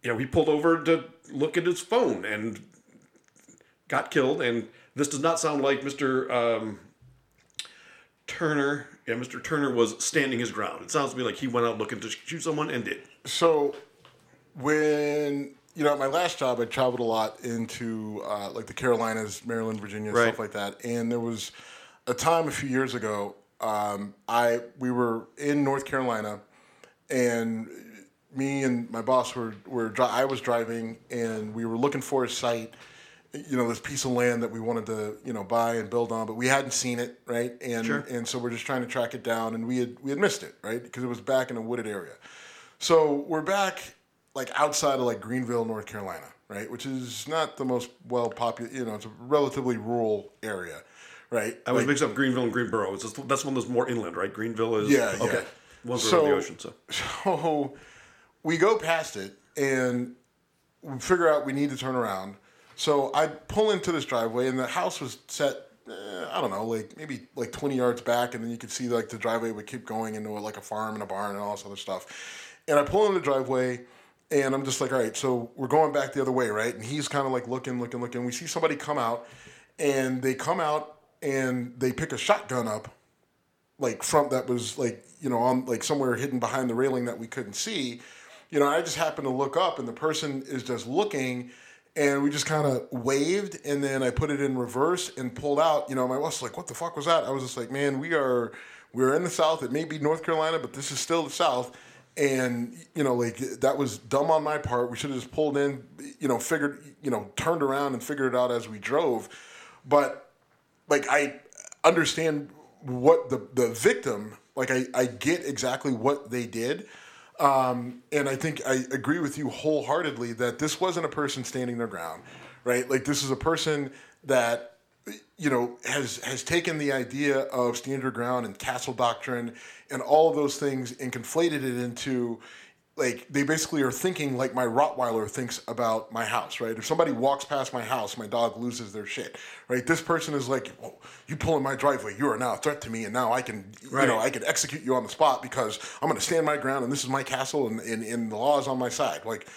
you know he pulled over to look at his phone and got killed. And this does not sound like Mr. Um, Turner. Yeah, Mr. Turner was standing his ground. It sounds to me like he went out looking to shoot someone and did. So when you know at my last job, I traveled a lot into uh, like the Carolinas, Maryland, Virginia, Right. stuff like that. And there was a time a few years ago. Um, I we were in North Carolina, and me and my boss were were dri- I was driving, and we were looking for a site. You know, this piece of land that we wanted to you know buy and build on, but we hadn't seen it, right? And Sure. and so we're just trying to track it down, and we had we had missed it, right? Because it was back in a wooded area. So we're back like outside of like Greenville, North Carolina, right? Which is not the most well populated, you know, it's a relatively rural area, right? I was Like- mixed up Greenville and Greensboro. It's just, that's one that's more inland, right? Greenville is Yeah, yeah. okay. One's So- the ocean, so So we go past it and we figure out we need to turn around. So I pull into this driveway and the house was set, eh, I don't know, like maybe like 20 yards back. And then you could see like the driveway would keep going into like a farm and a barn and all this other stuff. And I pull in the driveway and I'm just like, all right, so we're going back the other way, right? And he's kind of like looking, looking, looking. We see somebody come out and they come out and they pick a shotgun up like from that was like you know on like somewhere hidden behind the railing that we couldn't see. You know i just happened to look up and the person is just looking and we just kind of waved and then i put it in reverse and pulled out. You know my wife's like what the fuck was that? I was just like man we are we're in the south. It may be north carolina but this is still the south and you know like that was dumb on my part. We should have just pulled in you know figured you know turned around and figured it out as we drove. But like I understand what the the victim like I, I get exactly what they did. Um, and I think I agree with you wholeheartedly that this wasn't a person standing their ground right? Like this is a person that you know has has taken the idea of stand your ground and castle doctrine and all of those things and conflated it into like they basically are thinking like my Rottweiler thinks about my house, right? If somebody walks past my house, my dog loses their shit, right? This person is like, well, you pull in my driveway, you are now a threat to me, and now I can, Right. you know, I can execute you on the spot because I'm going to stand my ground, and this is my castle, and, and, and the law is on my side. Like,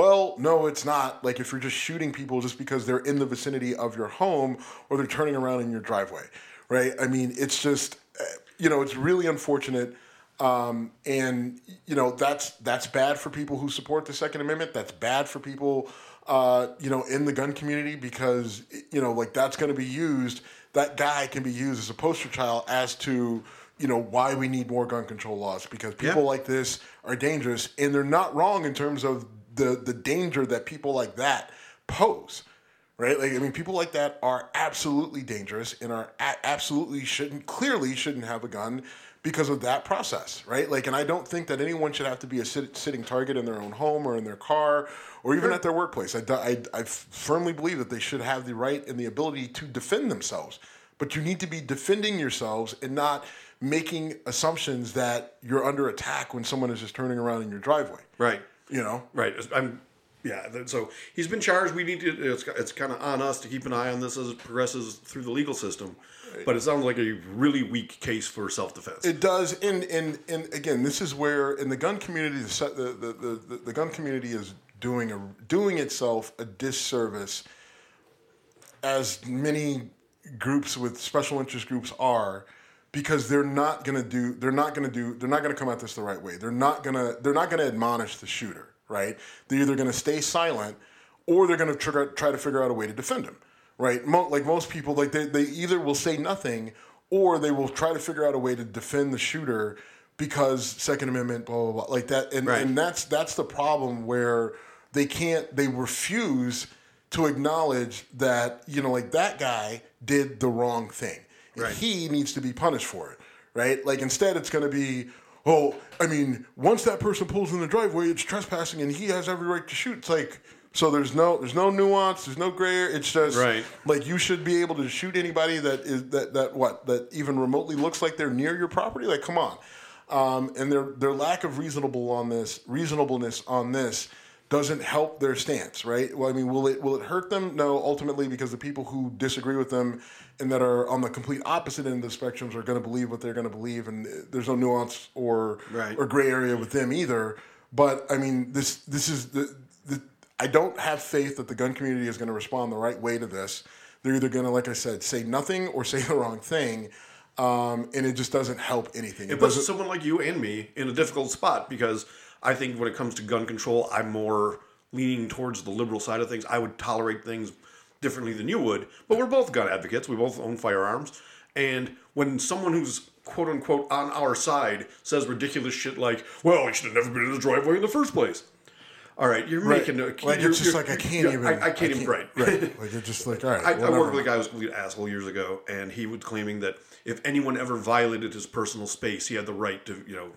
well, no, it's not. Like if you're just shooting people just because they're in the vicinity of your home or they're turning around in your driveway, right? I mean, it's just, uh, you know, it's really unfortunate. Um, and you know that's that's bad for people who support the Second Amendment. That's bad for people, uh, you know, in the gun community because you know, like that's going to be used. That guy can be used as a poster child as to you know why we need more gun control laws because people Yeah. like this are dangerous, and they're not wrong in terms of the the danger that people like that pose right? Like, I mean, people like that are absolutely dangerous and are a- absolutely shouldn't, clearly shouldn't have a gun because of that process, right? Like, and I don't think that anyone should have to be a sit- sitting target in their own home or in their car or even at their workplace. I, I, I firmly believe that they should have the right and the ability to defend themselves. But you need to be defending yourselves and not making assumptions that you're under attack when someone is just turning around in your driveway. right. You know? Right. I'm. Yeah. So he's been charged. We need to. It's, it's kind of on us to keep an eye on this as it progresses through the legal system. But it sounds like a really weak case for self-defense. It does, and and and again, this is where in the gun community, the the the, the, the gun community is doing a doing itself a disservice, as many groups with special interest groups are, because they're not gonna do they're not gonna do they're not gonna come at this the right way. They're not gonna they're not gonna admonish the shooter, right? They're either gonna stay silent, or they're gonna try, try to figure out a way to defend him, right? Mo, like most people, like they, they either will say nothing or they will try to figure out a way to defend the shooter because Second Amendment, blah blah blah, like that, and Right. and that's that's the problem where they can't, they refuse to acknowledge that you know, like that guy did the wrong thing, Right. he needs to be punished for it, right? Like instead, it's going to be. Oh, I mean, once that person pulls in the driveway, it's trespassing, and he has every right to shoot. It's like, so there's no, there's no nuance, there's no gray area. It's just Right. like you should be able to shoot anybody that is that that what that even remotely looks like they're near your property. Like, come on. Um, and their their lack of reasonable on this reasonableness on this doesn't help their stance, right? Well, I mean, will it will it hurt them? No, ultimately, because the people who disagree with them and that are on the complete opposite end of the spectrums are going to believe what they're going to believe, and there's no nuance or Right. or gray area with them either. But I mean, this this is the, the I don't have faith that the gun community is going to respond the right way to this. They're either going to, like I said, say nothing or say the wrong thing, um, and it just doesn't help anything. It puts someone like you and me in a difficult spot because I think when it comes to gun control, I'm more leaning towards the liberal side of things. I would tolerate things differently than you would, but we're both gun advocates. We both own firearms. And when someone who's quote unquote on our side says ridiculous shit like, well, you should have never been in the driveway in the first place. All right, you're Right. making a like you're- it's just you're- like I can't even. I, I can't even right. right. Like it's just like all right. I, I worked with a guy who was a complete asshole years ago, and he was claiming that if anyone ever violated his personal space, he had the right to, you know,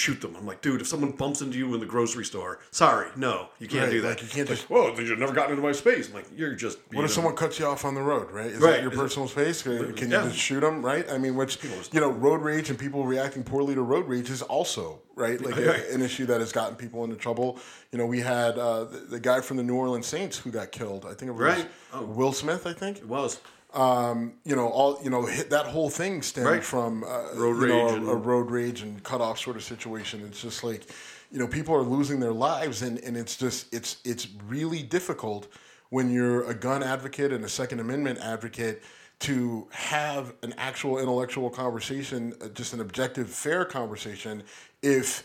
shoot them. I'm like, dude, if someone bumps into you in the grocery store, sorry, no, you can't Right, do that. like, you can't Like, just- Well, you've never gotten into my space. I'm like, you're just. What if someone cuts you off on the road, right? Is Right. that your Is it- personal space? Can can Yeah. you just shoot them, right? I mean, which, you know, road rage and people reacting poorly to road rage is also, right? Like a- an issue that has gotten people into trouble. You know, we had uh, the, the guy from the New Orleans Saints who got killed. I think it was Right. Oh. Will Smith, I think. It was. Um, you know, all you know, hit, that whole thing stemmed Right. from uh, Road you know, rage a, and- a road rage and cut off sort of situation. It's just like, you know, people are losing their lives, and, and it's just it's it's really difficult when you're a gun advocate and a Second Amendment advocate to have an actual intellectual conversation, uh, just an objective, fair conversation, if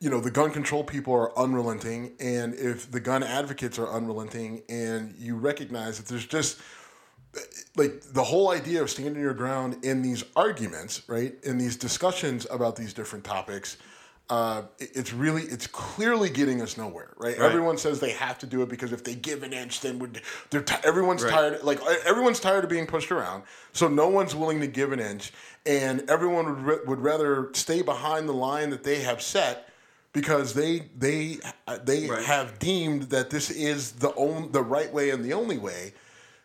you know the gun control people are unrelenting, and if the gun advocates are unrelenting, and you recognize that there's just like the whole idea of standing your ground in these arguments, right, in these discussions about these different topics, uh, it's really, it's clearly getting us nowhere, right? Right. Everyone says they have to do it because if they give an inch, then would they're ti everyone's Right. tired, like everyone's tired of being pushed around, so no one's willing to give an inch, and everyone would re- would rather stay behind the line that they have set because they they they Right. have deemed that this is the on, the right way and the only way.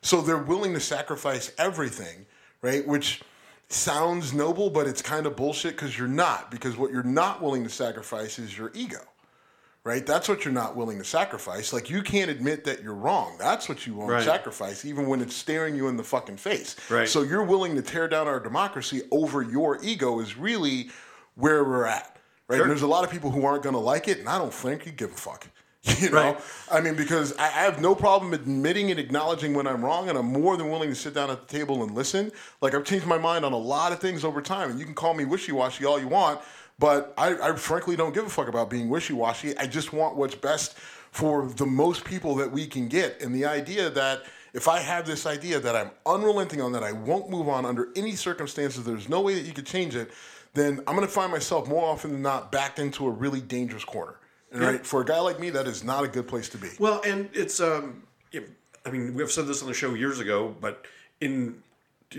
So they're willing to sacrifice everything, right? Which sounds noble, but it's kind of bullshit because you're not. Because what you're not willing to sacrifice is your ego, right? That's what you're not willing to sacrifice. Like you can't admit that you're wrong. That's what you won't Right. sacrifice, even when it's staring you in the fucking face. Right. So you're willing to tear down our democracy over your ego is really where we're at, right? Sure. And there's a lot of people who aren't going to like it, and I don't frankly give a fuck. You know, Right. I mean, because I, have no problem admitting and acknowledging when I'm wrong, and I'm more than willing to sit down at the table and listen. Like I've changed my mind on a lot of things over time, and you can call me wishy-washy all you want, but I, I frankly don't give a fuck about being wishy-washy. I just want what's best for the most people that we can get, and the idea that if I have this idea that I'm unrelenting on that, I won't move on under any circumstances. There's no way that you could change it. Then I'm going to find myself more often than not backed into a really dangerous corner. And right, for a guy like me, that is not a good place to be. Well, and it's um, I mean, we've said this on the show years ago, but in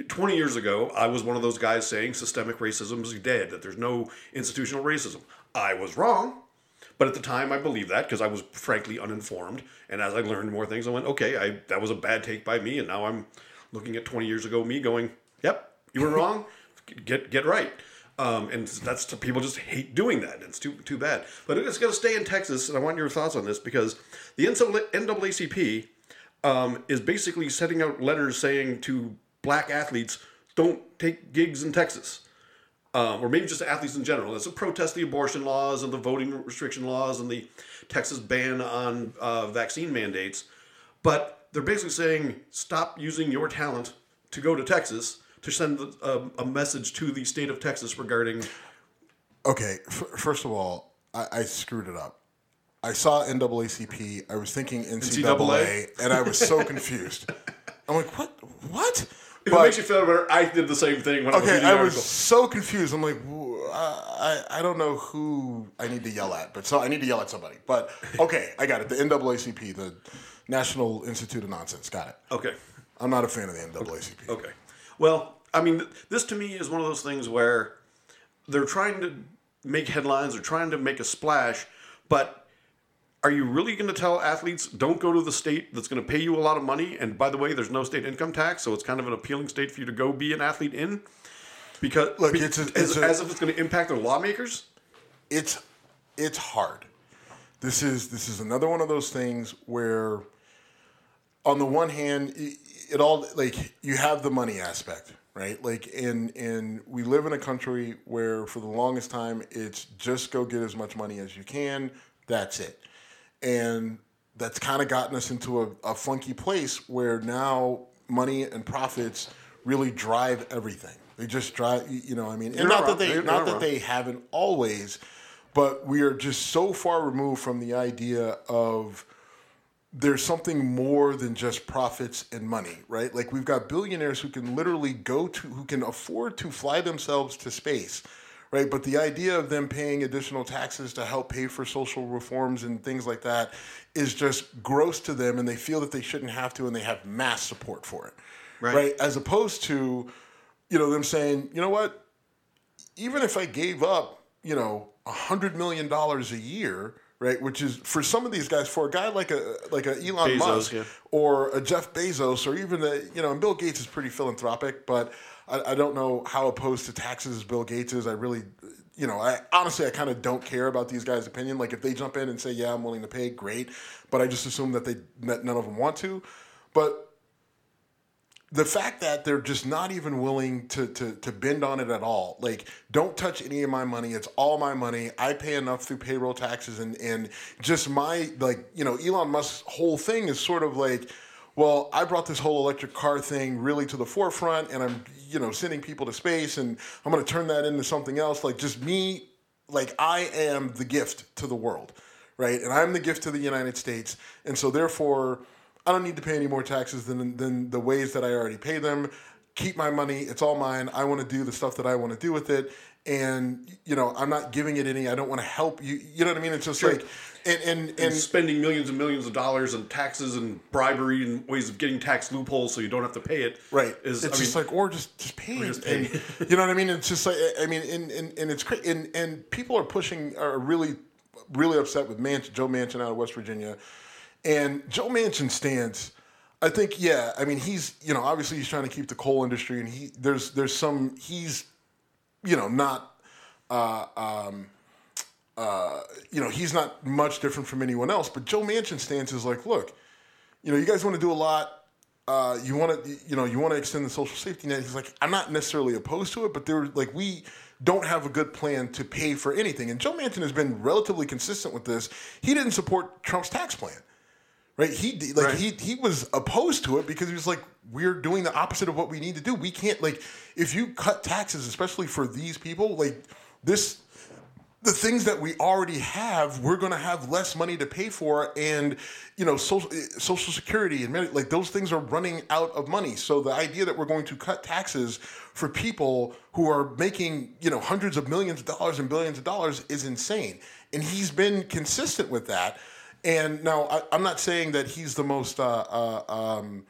20 years ago, I was one of those guys saying systemic racism is dead, that there's no institutional racism. I was wrong, but at the time I believed that because I was frankly uninformed. And as I learned more things, I went, okay, I, that was a bad take by me. And now I'm looking at 20 years ago me going, yep, you were wrong, get, get right. Um, and that's people just hate doing that. It's too too bad. But it's going to stay in Texas, and I want your thoughts on this because the NAACP um, is basically sending out letters saying to black athletes, "Don't take gigs in Texas." Um, or maybe just athletes in general. It's a protest the abortion laws and the voting restriction laws and the Texas ban on uh, vaccine mandates. But they're basically saying stop using your talent to go to Texas to send a, a message to the state of Texas regarding. Okay, f- first of all, I, I screwed it up. I saw NAACP. I was thinking NCAA, NCAA? and I was so confused. I'm like, what? What? If it makes you feel better, I did the same thing when I was okay, reading I was so confused. I'm like, I I, I don't know who I need to yell at, but so I need to yell at somebody. But okay, I got it. The NAACP, the National Institute of Nonsense. Got it. Okay. I'm not a fan of the NAACP. Okay. Well, I mean, this to me is one of those things where they're trying to make headlines, they're trying to make a splash, but are you really going to tell athletes don't go to the state that's going to pay you a lot of money? And by the way, there's no state income tax, so it's kind of an appealing state for you to go be an athlete in. Because Look, it's a- as, a- as if it's going to impact their lawmakers. it's it's hard. This is this is another one of those things where, on the one hand, it, all like you have the money aspect, right? Like, in in we live in a country where for the longest time it's just go get as much money as you can. That's it, and that's kind of gotten us into a, a funky place where now money and profits really drive everything. They just drive, you know. I mean, and not not that they You're not not that they haven't always, but we are just so far removed from the idea of there's something more than just profits and money, right? Like we've got billionaires who can literally go to, who can afford to fly themselves to space, right? But the idea of them paying additional taxes to help pay for social reforms and things like that is just gross to them, and they feel that they shouldn't have to, and they have mass support for it, Right. right? As opposed to, you know, them saying, you know what, even if I gave up, you know, a hundred million dollars a year, right? Which is for some of these guys, for a guy like a like a Elon Bezos, Musk yeah. or a Jeff Bezos or even a you know, and Bill Gates is pretty philanthropic, but I, I don't know how opposed to taxes Bill Gates is. I really, you know, I honestly I kind of don't care about these guys' opinion. Like if they jump in and say, yeah, I'm willing to pay, great, but I just assume that they that none of them want to, but the fact that they're just not even willing to, to to bend on it at all. Like don't touch any of my money. It's all my money. I pay enough through payroll taxes and and just my like you know elon musk's whole thing is sort of like well i brought this whole electric car thing really to the forefront and i'm you know sending people to space and i'm going to turn that into something else. Like just me like i am the gift to the world right? And i'm the gift to the united states. And so therefore I don't need to pay any more taxes than than the ways that I already pay them. Keep my money; it's all mine. I want to do the stuff that I want to do with it, and you know, I'm not giving it any. I don't want to help you. You know what I mean? It's just like, and and and, and spending millions and millions of dollars in taxes and bribery and ways of getting tax loopholes so you don't have to pay it. right. Is it's I just mean, like, or just just pay. it. just pay. And, you know what I mean? It's just like, I mean, and and, and it's crazy. And and people are pushing, are really, really upset with Manchin, Joe Manchin out of West Virginia, and Joe Manchin stands. I think, yeah. I mean, he's you know obviously he's trying to keep the coal industry, and he there's there's some he's you know not uh, um, uh, you know he's not much different from anyone else. But Joe Manchin's stance is like, look, you know, you guys want to do a lot. Uh, you want to, you know, you want to extend the social safety net. He's like, I'm not necessarily opposed to it, but they're like, we don't have a good plan to pay for anything. And Joe Manchin has been relatively consistent with this. He didn't support Trump's tax plan right? He like Right. he he was opposed to it because he was like, we're doing the opposite of what we need to do. We can't like if you cut taxes, especially for these people, like this. The things that we already have, we're going to have less money to pay for, and you know, social social security and Medi- like those things are running out of money. So the idea that we're going to cut taxes for people who are making you know hundreds of millions of dollars and billions of dollars is insane. And he's been consistent with that. And now I, I'm not saying that he's the most, uh, uh, um,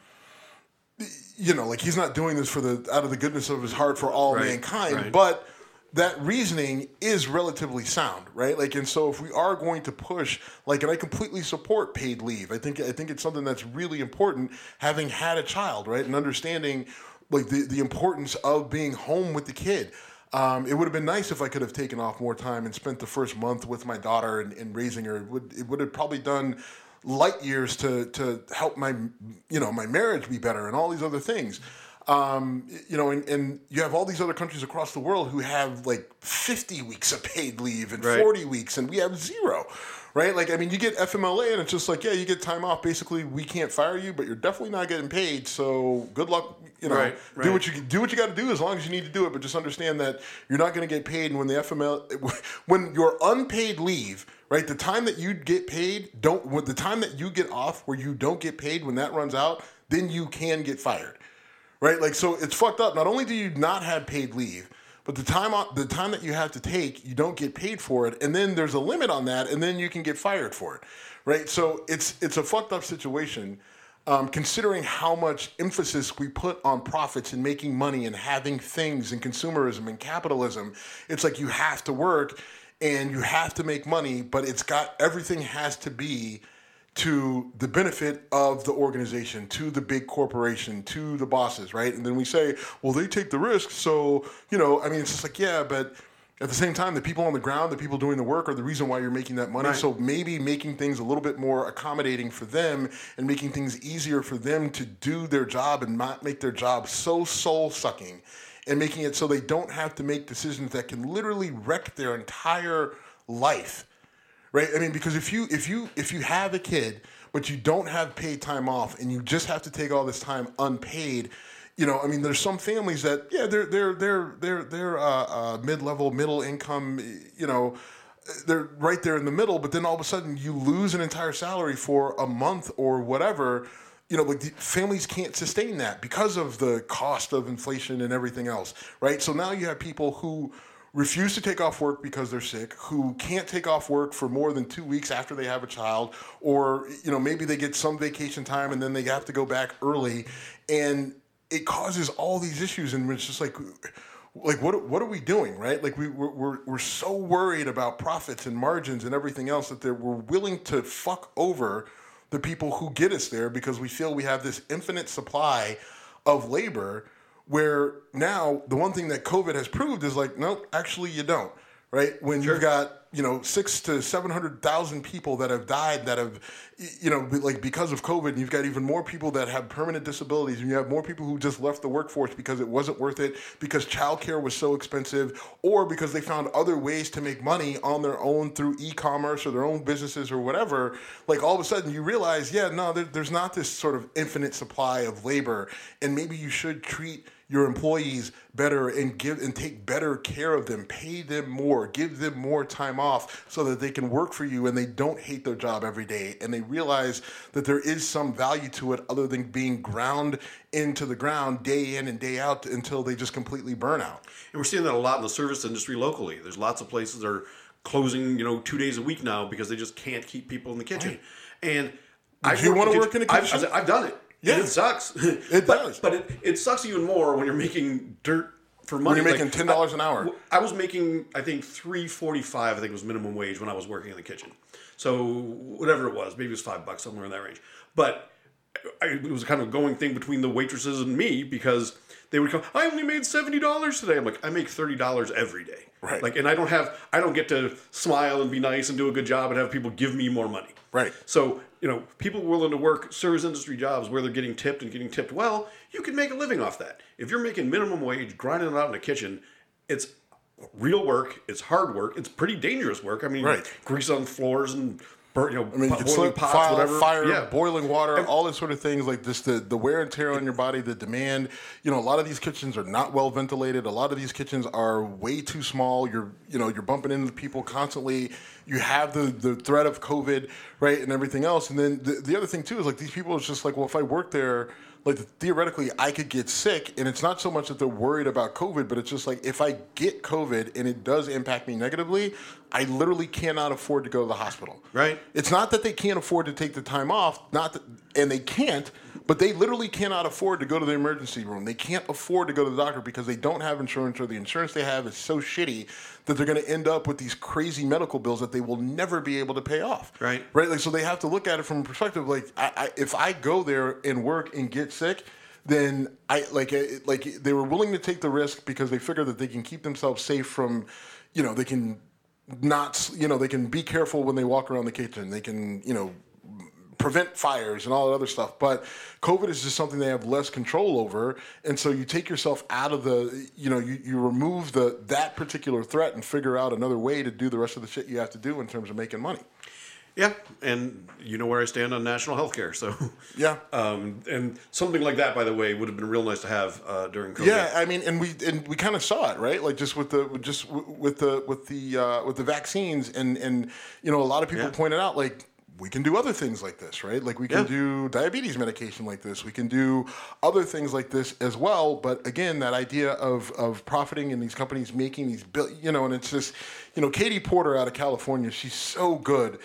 you know, like he's not doing this for the out of the goodness of his heart for all Right, mankind, right. but that reasoning is relatively sound, right? Like, and so if we are going to push, like, and I completely support paid leave. I think I think it's something that's really important. Having had a child, right, and understanding like the the importance of being home with the kid. Um, it would have been nice if I could have taken off more time and spent the first month with my daughter and, and raising her. It would it would have probably done light years to to help my you know my marriage be better and all these other things. Um, you know, and, and you have all these other countries across the world who have like 50 weeks of paid leave and Right. 40 weeks, and we have zero, right? Like, I mean, you get FMLA, and it's just like, yeah, you get time off. Basically, we can't fire you, but you're definitely not getting paid. So good luck. You know, Right, do what you do what you got to do as long as you need to do it. But just understand that you're not going to get paid. And when the FML, when your unpaid leave, right, the time that you get paid, don't when the time that you get off where you don't get paid when that runs out, then you can get fired right? Like, so it's fucked up. Not only do you not have paid leave, But the time the time that you have to take, you don't get paid for it, and then there's a limit on that, and then you can get fired for it, right? So it's it's a fucked up situation, um, considering how much emphasis we put on profits and making money and having things and consumerism and capitalism. It's like you have to work and you have to make money, but it's got everything has to be to the benefit of the organization, to the big corporation, to the bosses, right? And then we say, well, they take the risk. So, you know, I mean, it's just like, yeah, but at the same time, the people on the ground, the people doing the work are the reason why you're making that money. Right. So maybe making things a little bit more accommodating for them and making things easier for them to do their job and not make their job so soul sucking and making it so they don't have to make decisions that can literally wreck their entire life right? I mean, because if you if you if you have a kid but you don't have paid time off and you just have to take all this time unpaid, you know, I mean, there's some families that yeah, they're they're they're they're they're uh, uh, mid level, middle income, you know. They're right there in the middle, but then all of a sudden you lose an entire salary for a month or whatever you know, like families can't sustain that because of the cost of inflation and everything else, right? So now you have people who refuse to take off work because they're sick, who can't take off work for more than two weeks after they have a child, or you know maybe they get some vacation time and then they have to go back early, and it causes all these issues, and it's just like. Like what? What are we doing, right? Like we we're, we're, we're so worried about profits and margins and everything else that we're willing to fuck over the people who get us there because we feel we have this infinite supply of labor where now the one thing that COVID has proved is like, nope, actually you don't. Right when sure. you've got you know six to seven hundred thousand people that have died that have you know like because of covid and you've got even more people that have permanent disabilities and you have more people who just left the workforce because it wasn't worth it because childcare was so expensive or because they found other ways to make money on their own through e-commerce or their own businesses or whatever like all of a sudden you realize yeah no there, there's not this sort of infinite supply of labor and maybe you should treat your employees better and give and take better care of them pay them more give them more time off so that they can work for you and they don't hate their job every day and they realize that there is some value to it other than being ground into the ground day in and day out until they just completely burn out and we're seeing that a lot in the service industry locally there's lots of places that are closing you know two days a week now because they just can't keep people in the kitchen right. and do you want to work in a kitchen? I've, I've done it. Yeah, it sucks. It but, does. But it, it sucks even more when you're making dirt for money. When you're making like, ten dollars an hour. I, I was making I think three forty five. I think it was minimum wage when I was working in the kitchen. So whatever it was, maybe it was five bucks somewhere in that range. But I, it was a kind of a going thing between the waitresses and me because they would come. I only made seventy dollars today. I'm like, I make thirty dollars every day. Right. Like, and I don't have, I don't get to smile and be nice and do a good job and have people give me more money. Right. So you know, people willing to work service industry jobs where they're getting tipped and getting tipped well, you can make a living off that. If you're making minimum wage, grinding it out in the kitchen, it's real work. It's hard work. It's pretty dangerous work. I mean, right. grease on floors and burn, you know, I mean, pot, boiling pots, fire, whatever. fire, yeah. boiling water, and, all this sort of things. Like just the, the wear and tear on your body, the demand. You know, a lot of these kitchens are not well ventilated. A lot of these kitchens are way too small. You're, you know, you're bumping into people constantly. You have the the threat of COVID, right, and everything else. And then the, the other thing too is like these people is just like, well, if I work there like theoretically I could get sick, and it's not so much that they're worried about COVID, but it's just like if I get COVID and it does impact me negatively, I literally cannot afford to go to the hospital. Right. It's not that they can't afford to take the time off, not that, and they can't, but they literally cannot afford to go to the emergency room. They can't afford to go to the doctor because they don't have insurance or the insurance they have is so shitty that they're going to end up with these crazy medical bills that they will never be able to pay off. Right. Right. Like so, they have to look at it from a perspective like, I, I, if I go there and work and get sick, then I like like they were willing to take the risk because they figure that they can keep themselves safe from, you know, they can not you know they can be careful when they walk around the kitchen. They can you know prevent fires and all that other stuff. But COVID is just something they have less control over, and so you take yourself out of the, you know, you, you remove the that particular threat and figure out another way to do the rest of the shit you have to do in terms of making money. Yeah, and you know where I stand on national health care, so yeah. Um, and something like that, by the way, would have been real nice to have uh, during COVID. Yeah, I mean, and we and we kind of saw it, right? Like just with the just with the with the uh, with the vaccines, and and you know, a lot of people yeah. pointed out like we can do other things like this, right? Like we can Yeah. do diabetes medication like this. We can do other things like this as well. But again, that idea of of profiting and these companies making these bill, you know, and it's just, you know, Katie Porter out of California, she's so good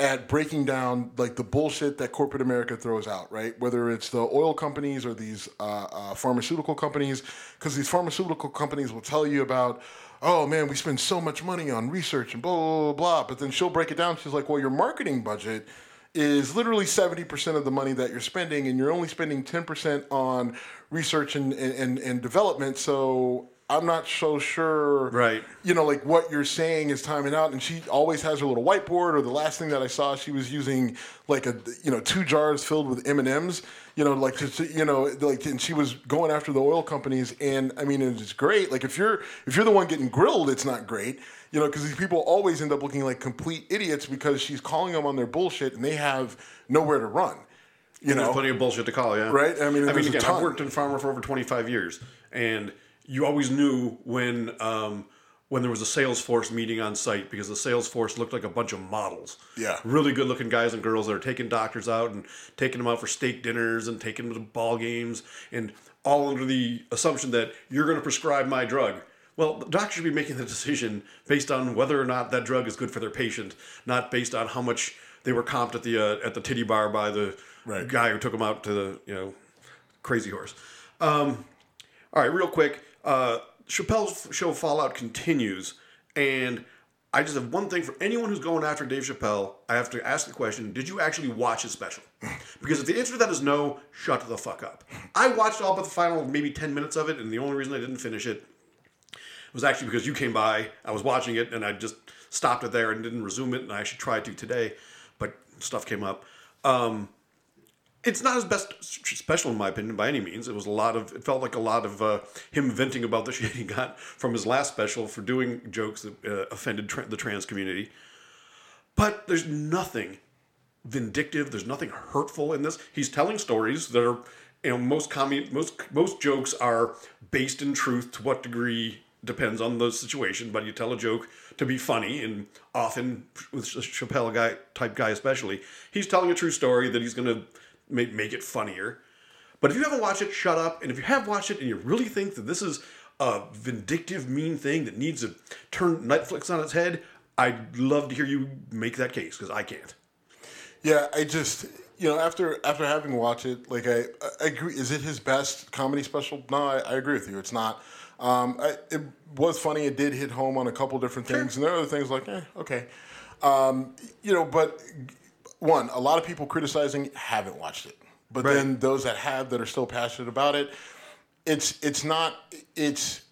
at breaking down like the bullshit that corporate America throws out, right? Whether it's the oil companies or these uh, uh, pharmaceutical companies, because these pharmaceutical companies will tell you about, oh man, we spend so much money on research and blah blah blah. blah. But then she'll break it down. She's like, well, your marketing budget is literally 70% of the money that you're spending and you're only spending 10% on research and, and, and development so i'm not so sure Right. you know like what you're saying is timing out and she always has her little whiteboard or the last thing that i saw she was using like a you know two jars filled with m&ms you know like you know like and she was going after the oil companies and i mean it's great like if you're if you're the one getting grilled it's not great you know because these people always end up looking like complete idiots because she's calling them on their bullshit and they have nowhere to run you There's know plenty of bullshit to call, yeah. Right? I mean, I mean, again, I've worked in pharma for over 25 years, and you always knew when um, when there was a sales force meeting on site because the sales force looked like a bunch of models. Yeah. Really good looking guys and girls that are taking doctors out and taking them out for steak dinners and taking them to ball games and all under the assumption that you're going to prescribe my drug. Well, the doctor should be making the decision based on whether or not that drug is good for their patient, not based on how much they were comped at the uh, at the titty bar by the Right. guy who took them out to the you know crazy horse. Um, all right, real quick. Uh, Chappelle's show Fallout continues, and I just have one thing for anyone who's going after Dave Chappelle. I have to ask the question: Did you actually watch his special? Because if the answer to that is no, shut the fuck up. I watched all but the final maybe ten minutes of it, and the only reason I didn't finish it was actually because you came by. I was watching it, and I just stopped it there and didn't resume it. And I actually tried to today, but stuff came up. Um, it's not his best special in my opinion by any means. It was a lot of. It felt like a lot of uh, him venting about the shit he got from his last special for doing jokes that uh, offended tra- the trans community. But there's nothing vindictive. There's nothing hurtful in this. He's telling stories that are, you know, most comedy, most most jokes are based in truth. To what degree depends on the situation. But you tell a joke to be funny, and often with Ch- Chappelle guy type guy especially, he's telling a true story that he's going to make make it funnier. But if you haven't watched it, shut up. And if you have watched it and you really think that this is a vindictive, mean thing that needs to turn Netflix on its head, I'd love to hear you make that case because I can't. Yeah, I just you know after after having watched it, like I, I agree. Is it his best comedy special? No, I, I agree with you. It's not. Um, I, it was funny. It did hit home on a couple different things, and there are other things like, eh, okay, um, you know. But one, a lot of people criticizing haven't watched it, but Right. then those that have that are still passionate about it, it's it's not it's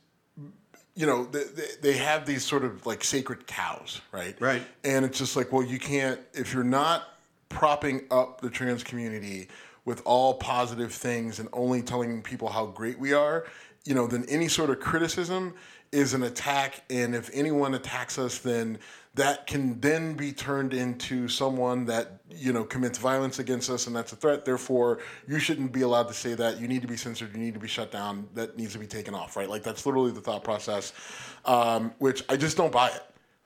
you know they, they- they have these sort of like sacred cows right Right. and it's just like well you can't if you're not propping up the trans community with all positive things and only telling people how great we are you know then any sort of criticism is an attack and if anyone attacks us then that can then be turned into someone that you know commits violence against us and that's a threat therefore you shouldn't be allowed to say that you need to be censored you need to be shut down that needs to be taken off right like that's literally the thought process um, which i just don't buy it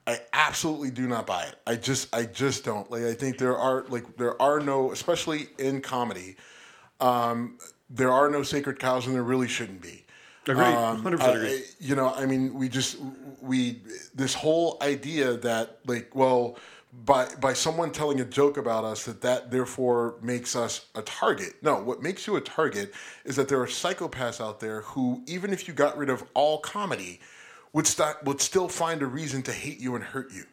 I absolutely do not buy it. I just I just don't. Like I think there are like there are no especially in comedy, um, there are no sacred cows and there really shouldn't be. Agreed. Um, 100% I- agree. You know, I mean, we just we this whole idea that like, well, by by someone telling a joke about us that that therefore makes us a target. No, what makes you a target is that there are psychopaths out there who, even if you got rid of all comedy, would st- would still find a reason to hate you and hurt you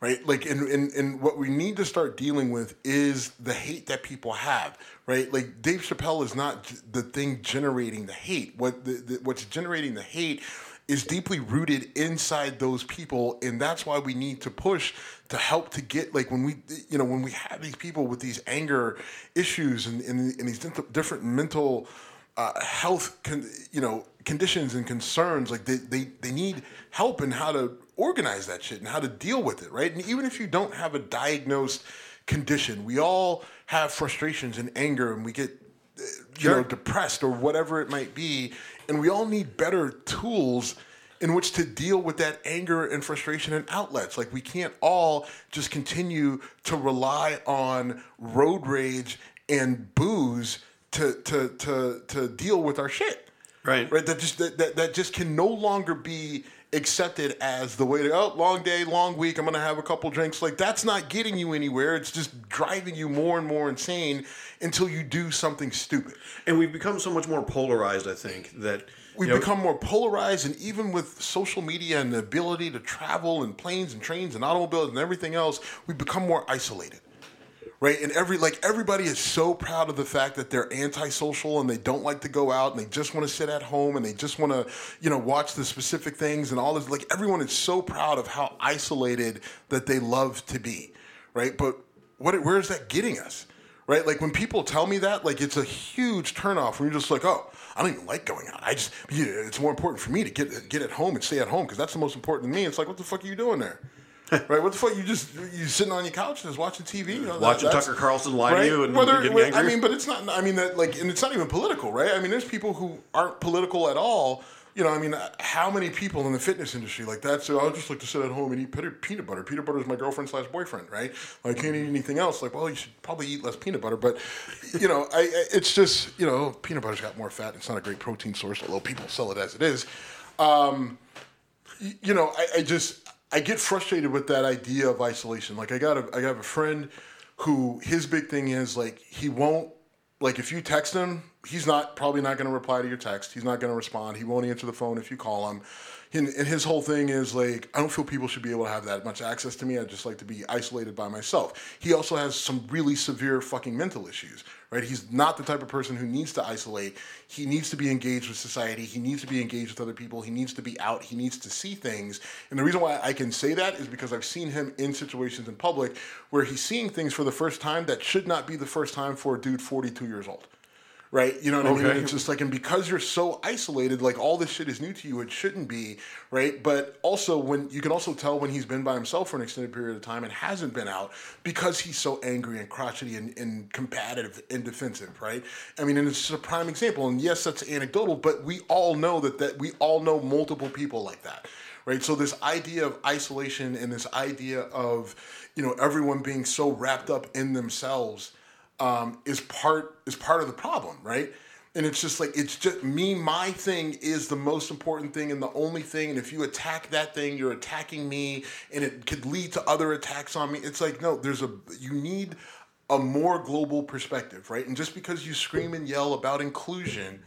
right? Like and, and and what we need to start dealing with is the hate that people have right? Like dave chappelle is not the thing generating the hate. What the, the, what's generating the hate is deeply rooted inside those people and that's why we need to push to help to get like when we you know when we have these people with these anger issues and, and, and these different mental uh, health con- you know conditions and concerns like they, they they need help in how to organize that shit and how to deal with it right and even if you don't have a diagnosed condition we all have frustrations and anger and we get uh, you Sure. know depressed or whatever it might be and we all need better tools in which to deal with that anger and frustration and outlets. Like we can't all just continue to rely on road rage and booze to to to to deal with our shit. Right. Right. That just that, that, that just can no longer be accepted as the way to oh long day long week i'm gonna have a couple drinks. Like that's not getting you anywhere. It's just driving you more and more insane until you do something stupid. And we've become so much more polarized, I think, that we've you know, become more polarized and even with social media and the ability to travel and planes and trains and automobiles and everything else we've become more isolated right and every like everybody is so proud of the fact that they're antisocial and they don't like to go out and they just want to sit at home and they just want to you know watch the specific things and all this like everyone is so proud of how isolated that they love to be right but what where is that getting us right like when people tell me that like it's a huge turnoff when you're just like oh I don't even like going out. I just, it's more important for me to get get at home and stay at home because that's the most important to me. It's like, what the fuck are you doing there? right? What the fuck? You just you sitting on your couch and just watching TV, you know, watching that's- Tucker Carlson lie to you and Whether- getting angry. I mean, but it's not. I mean, that like, and it's not even political, right? I mean, there's people who aren't political at all. You know, I mean, how many people in the fitness industry like that say, "I just like to sit at home and eat peanut peanut butter. Peanut butter is my girlfriend slash boyfriend, right? I can't eat anything else." Like, well, you should probably eat less peanut butter. But, you know, I, I it's just you know, peanut butter's got more fat. It's not a great protein source, although people sell it as it is. Um, you know, I, I just I get frustrated with that idea of isolation. Like I got a I got a friend who his big thing is like he won't like if you text him, he's not probably not going to reply to your text. He's not going to respond. He won't answer the phone if you call him. And, and his whole thing is like, I don't feel people should be able to have that much access to me. I just like to be isolated by myself. He also has some really severe fucking mental issues, right? He's not the type of person who needs to isolate. He needs to be engaged with society. He needs to be engaged with other people. He needs to be out. He needs to see things. And the reason why I can say that is because I've seen him in situations in public where he's seeing things for the first time that should not be the first time for a dude 42 years old. Right, you know what I mean. And it's just like, and because you're so isolated, like all this shit is new to you. It shouldn't be, right? But also, when you can also tell when he's been by himself for an extended period of time and hasn't been out because he's so angry and crotchety and, and combative and defensive, right? I mean, and it's just a prime example. And yes, that's anecdotal, but we all know that that we all know multiple people like that, right? So this idea of isolation and this idea of you know everyone being so wrapped up in themselves um, is part is part of the problem, right? And it's just like it's just me. My thing is the most important thing and the only thing. And if you attack that thing, you're attacking me, and it could lead to other attacks on me. It's like no, there's a you need a more global perspective, right? And just because you scream and yell about inclusion,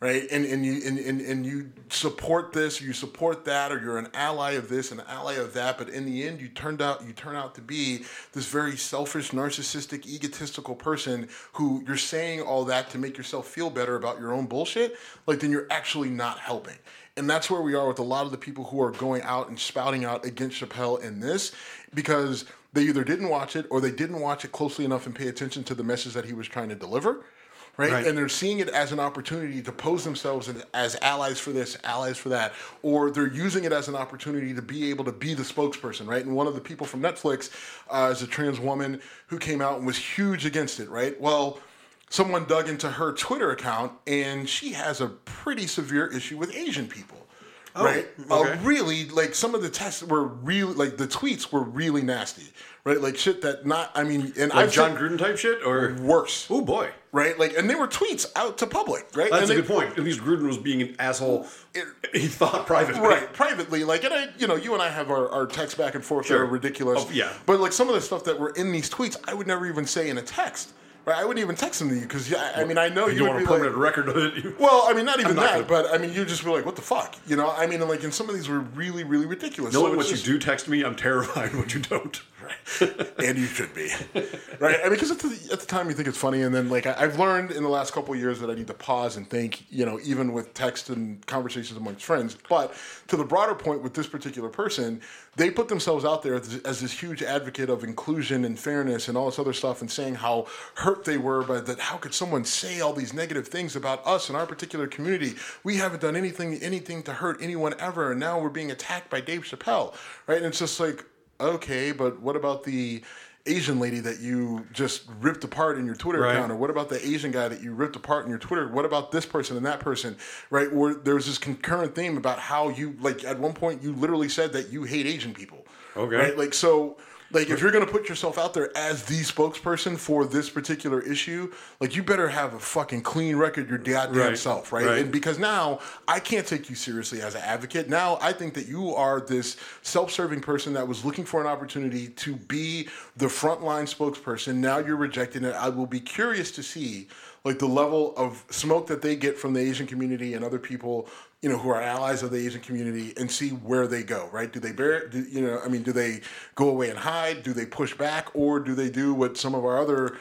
right? And and you and, and, and you support this, you support that, or you're an ally of this, an ally of that, but in the end, you turned out you turn out to be this very selfish, narcissistic, egotistical person who you're saying all that to make yourself feel better about your own bullshit. Like then you're actually not helping. And that's where we are with a lot of the people who are going out and spouting out against Chappelle in this because they either didn't watch it or they didn't watch it closely enough and pay attention to the message that he was trying to deliver right? Right. And they're seeing it as an opportunity to pose themselves as- allies for this, allies for that, or they're using it as an opportunity to be able to be the spokesperson, right? And one of the people from Netflix uh, is a trans woman who came out and was huge against it, right? Well, someone dug into her Twitter account and she has a pretty severe issue with Asian people. Right? okay. Uh, really, like some of the tests were really, like the tweets were really nasty, right? Like shit that not, I mean, and like I've Jon Gruden type shit, or worse oh boy, right? Like, and they were tweets out to public, right? that's and a they- good point. At least Gruden was being an asshole. It- he thought privately, Right, privately, like, and I, you know, you and I have our, our texts back and forth that are ridiculous. Oh, yeah. But like some of the stuff that were in these tweets, I would never even say in a text, right? I wouldn't even text them to you because, yeah, I mean, I know You you, want a be like, permanent record of it. well, I mean, not even not that, gonna- but I mean, you just be like, what the fuck, you know? I mean, and, like, and some of these were really, really ridiculous. So Knowing it's what just- you do text me, I'm terrified what you don't. Right? and you should be, right? I mean, because at the, at the time you think it's funny, and then like I, I've learned in the last couple of years that I need to pause and think, you know, even with text and conversations amongst friends. But to the broader point with this particular person, they put themselves out there as, as this huge advocate of inclusion and fairness and all this other stuff, and saying how hurt they were by that. How could someone say all these negative things about us and our particular community? We haven't done anything anything to hurt anyone ever, and now we're being attacked by Dave Chappelle, right? And it's just like okay, but what about the Asian lady that you just ripped apart in your Twitter Right. account, or what about the Asian guy that you ripped apart in your Twitter? What about this person and that person, right? Where there was this concurrent theme about how you like at one point you literally said that you hate Asian people, Okay. right? Like so. Like if you're gonna put yourself out there as the spokesperson for this particular issue, like you better have a fucking clean record your goddamn Right. self, right? Right. And because now I can't take you seriously as an advocate. Now I think that you are this self-serving person that was looking for an opportunity to be the frontline spokesperson. Now you're rejecting it. I will be curious to see like the level of smoke that they get from the Asian community and other people, you know, who are allies of the Asian community, and see where they go. Right? Do they bear? Do, you know, I mean, do they go away and hide? Do they push back, or do they do what some of our other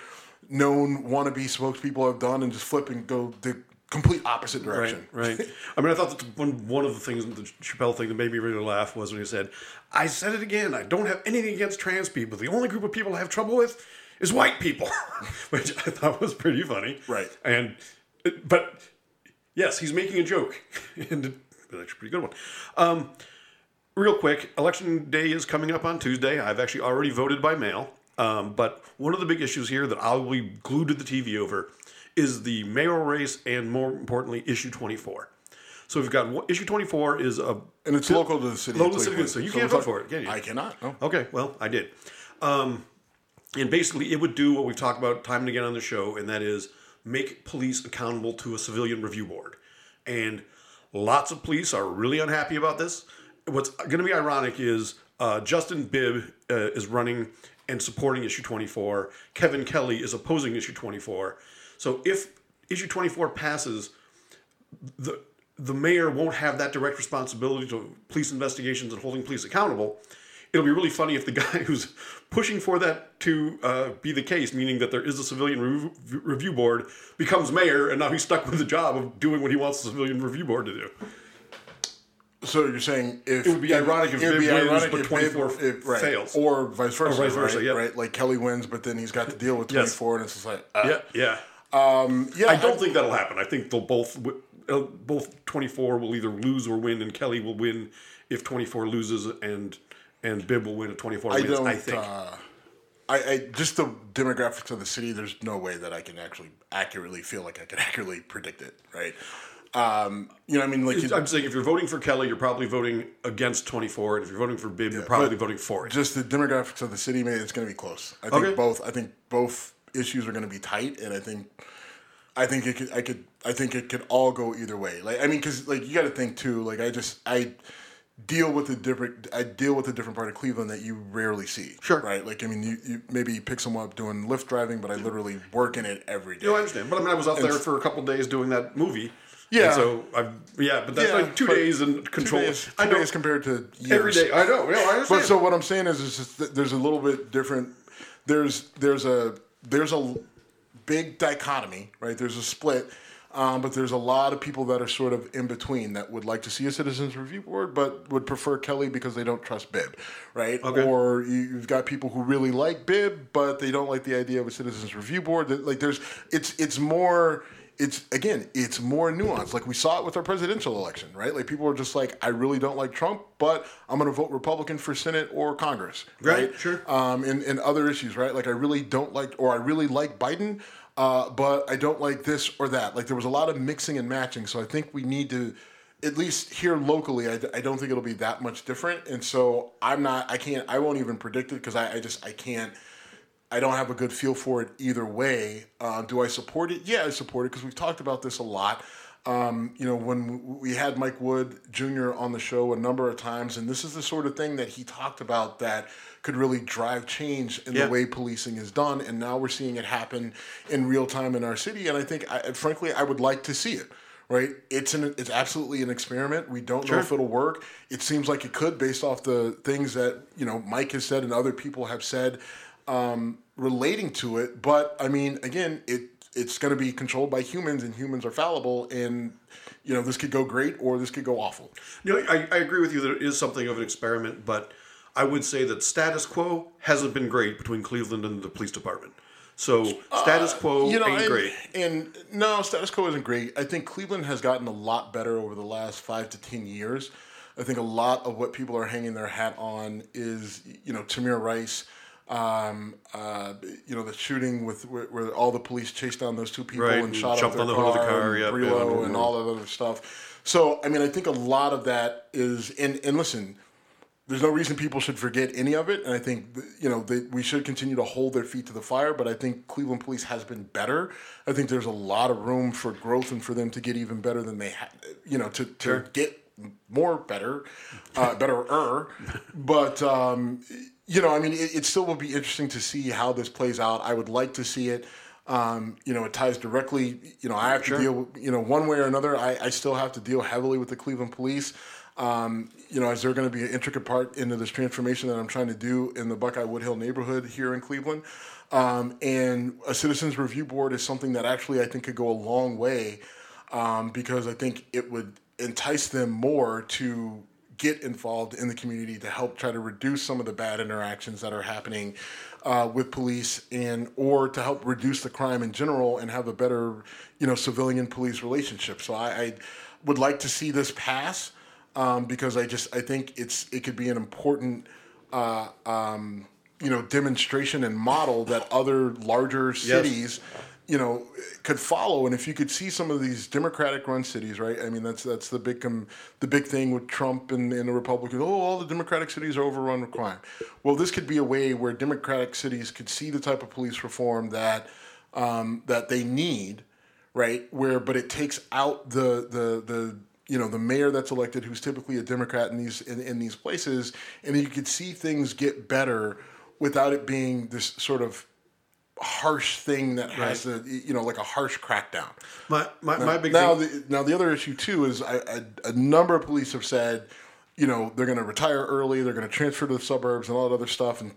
known wannabe spokespeople have done and just flip and go the complete opposite Right, direction? right. I mean, I thought that one one of the things, the Chappelle thing that made me really laugh was when he said, "I said it again. I don't have anything against trans people. The only group of people I have trouble with is white people," which I thought was pretty funny. Right. And, but yes, he's making a joke, and it's actually a pretty good one. Um, real quick, election day is coming up on Tuesday. I've actually already voted by mail. Um, but one of the big issues here that I'll be glued to the TV over is the mayoral race and more importantly, issue 24. So we've got issue 24 is a And it's local to the city. Local to the city, so you we're can't vote for it, can you? I cannot. No. Okay, well, I did. Um, and basically, it would do what we've talked about time and again on the show, and that is make police accountable to a civilian review board. And lots of police are really unhappy about this. What's going to be ironic is uh, Justin Bibb uh, is running and supporting issue 24. Kevin Kelley is opposing issue 24. So if issue 24 passes, the the mayor won't have that direct responsibility to police investigations and holding police accountable. It'll be really funny if the guy who's pushing for that to uh, be the case, meaning that there is a civilian rev- review board, becomes mayor, and now he's stuck with the job of doing what he wants the civilian review board to do. So you're saying if It would be ironic if be wins, ironic but if 24 Bibb- if- right. fails. or vice versa, vice versa, right? right? Like Kelley wins, but then he's got to deal with Yes. 24, and it's just like, uh, Yeah, yeah. um, yeah. I don't think that'll happen. I think they'll both uh, both 24 will either lose or win, and Kelley will win if 24 loses, and and Bibb will win if 24 I wins. don't. I think. Uh, I, I just the demographics of the city. There's no way that I can actually accurately feel like I can accurately predict it, right? Um, you know, I mean, like you- I'm saying if you're voting for Kelley, you're probably voting against 24, and if you're voting for Bibb, you're probably voting for it. just the demographics of the city, man, it's going to be close. I think Okay. both. I think both issues are going to be tight, and I think, I think it could. I could. I think it could all go either way. Like I mean, because like you got to think too. Like I just I deal with a different. I deal with a different part of Cleveland that you rarely see. Sure. Right. Like I mean, you, you maybe you pick someone up doing Lyft driving, but I literally work in it every day. No, I understand, but I mean, I was out there for a couple days doing that movie. Yeah. and so I, yeah, but that's Yeah, like two days in control. Two days, two know days compared to years. every day. I know. Yeah, I understand. But so what I'm saying is, is that there's a little bit different. There's there's a there's a big dichotomy, right? There's a split, um, but there's a lot of people that are sort of in between that would like to see a citizens review board, but would prefer Kelley because they don't trust Bibb, right? Okay. Or you- you've got people who really like Bibb, but they don't like the idea of a citizens review board. That- Like there's it's it's more. It's again, it's more nuanced. Like we saw it with our presidential election, right? Like people are just like, I really don't like Trump, but I'm going to vote Republican for Senate or Congress, Right, right? sure. um, and, and other issues, right? Like I really don't like, or I really like Biden, uh, but I don't like this or that. Like there was a lot of mixing and matching. So I think we need to, at least here locally, I, I don't think it'll be that much different. And so I'm not, I can't, I won't even predict it because I, I just, I can't. I don't have a good feel for it either way. Uh, do I support it? Yeah, I support it because we've talked about this a lot. Um, you know, when we had Mike Wood Jr. on the show a number of times, and this is the sort of thing that he talked about that could really drive change in Yeah. the way policing is done. And now we're seeing it happen in real time in our city. And I think, I, frankly, I would like to see it. Right? It's an it's absolutely an experiment. We don't know if it'll work. It seems like it could, based off the things that you know Mike has said and other people have said um, relating to it. But I mean, again, it it's going to be controlled by humans, and humans are fallible. And you know, this could go great or this could go awful. You know, I, I agree with you that it is something of an experiment, but I would say that status quo hasn't been great between Cleveland and the police department. So status quo Uh, you know, ain't and, great. and no, status quo isn't great. I think Cleveland has gotten a lot better over the last five to ten years. I think a lot of what people are hanging their hat on is, you know, Tamir Rice, Um, uh, you know, the shooting with where, where all the police chased down those two people Right, and and shot up their on the hood of the car, and yep, Brelo yeah. and all that other stuff. So, I mean, I think a lot of that is, and, and listen, there's no reason people should forget any of it. And I think, you know, they, we should continue to hold their feet to the fire. But I think Cleveland police has been better. I think there's a lot of room for growth and for them to get even better than they had, you know, to, to get more better, uh, better But, um, you know, I mean, it, it still will be interesting to see how this plays out. I would like to see it. Um, you know, it ties directly. You know, I have to deal. You know, one way or another, I, I still have to deal heavily with the Cleveland police. Um, you know, is there going to be an intricate part into this transformation that I'm trying to do in the Buckeye Woodhill neighborhood here in Cleveland? Um, and a citizens review board is something that actually I think could go a long way um, because I think it would entice them more to get involved in the community to help try to reduce some of the bad interactions that are happening uh, with police and or to help reduce the crime in general and have a better you know civilian police relationship. So I, I would like to see this pass um, because I just I think it's it could be an important uh, um, you know demonstration and model that other larger cities you know could follow. And if you could see some of these democratic run cities right? I mean that's that's the big um, the big thing with trump and, and the republicans. Oh all the democratic cities are overrun with crime. Well this could be a way where democratic cities could see the type of police reform that um, that they need right? Where but it takes out the the the you know the mayor that's elected who's typically a democrat in these in, in these places. And you could see things get better without it being this sort of harsh thing that has a you know like a harsh crackdown. My my, my big now thing. the now the other issue too is I, I, a number of police have said you know they're going to retire early, they're going to transfer to the suburbs and all that other stuff. And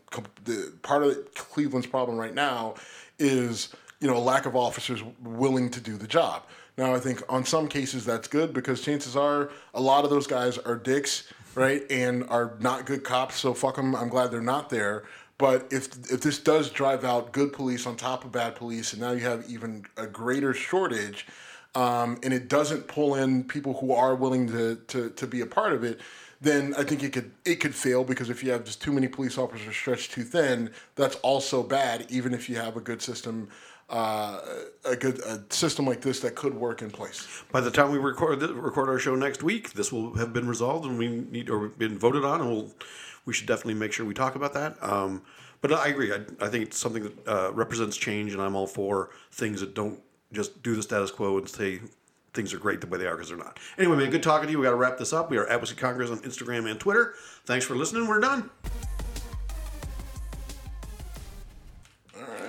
the, part of Cleveland's problem right now is you know a lack of officers willing to do the job. Now I think on some cases that's good because chances are a lot of those guys are dicks, right, and are not good cops. So fuck them. I'm glad they're not there. But if if this does drive out good police on top of bad police, and now you have even a greater shortage, um, and it doesn't pull in people who are willing to, to to be a part of it, then I think it could it could fail because if you have just too many police officers stretched too thin, that's also bad. Even if you have a good system, uh, a good a system like this that could work in place. By the time we record record our show next week, this will have been resolved and we need or been voted on, and we'll we should definitely make sure we talk about that. Um, but I agree. I, I think it's something that uh, represents change, and I'm all for things that don't just do the status quo and say things are great the way they are because they're not. Anyway, man, good talking to you. We got to wrap this up. We are at Congress on Instagram and Twitter. Thanks for listening. We're done.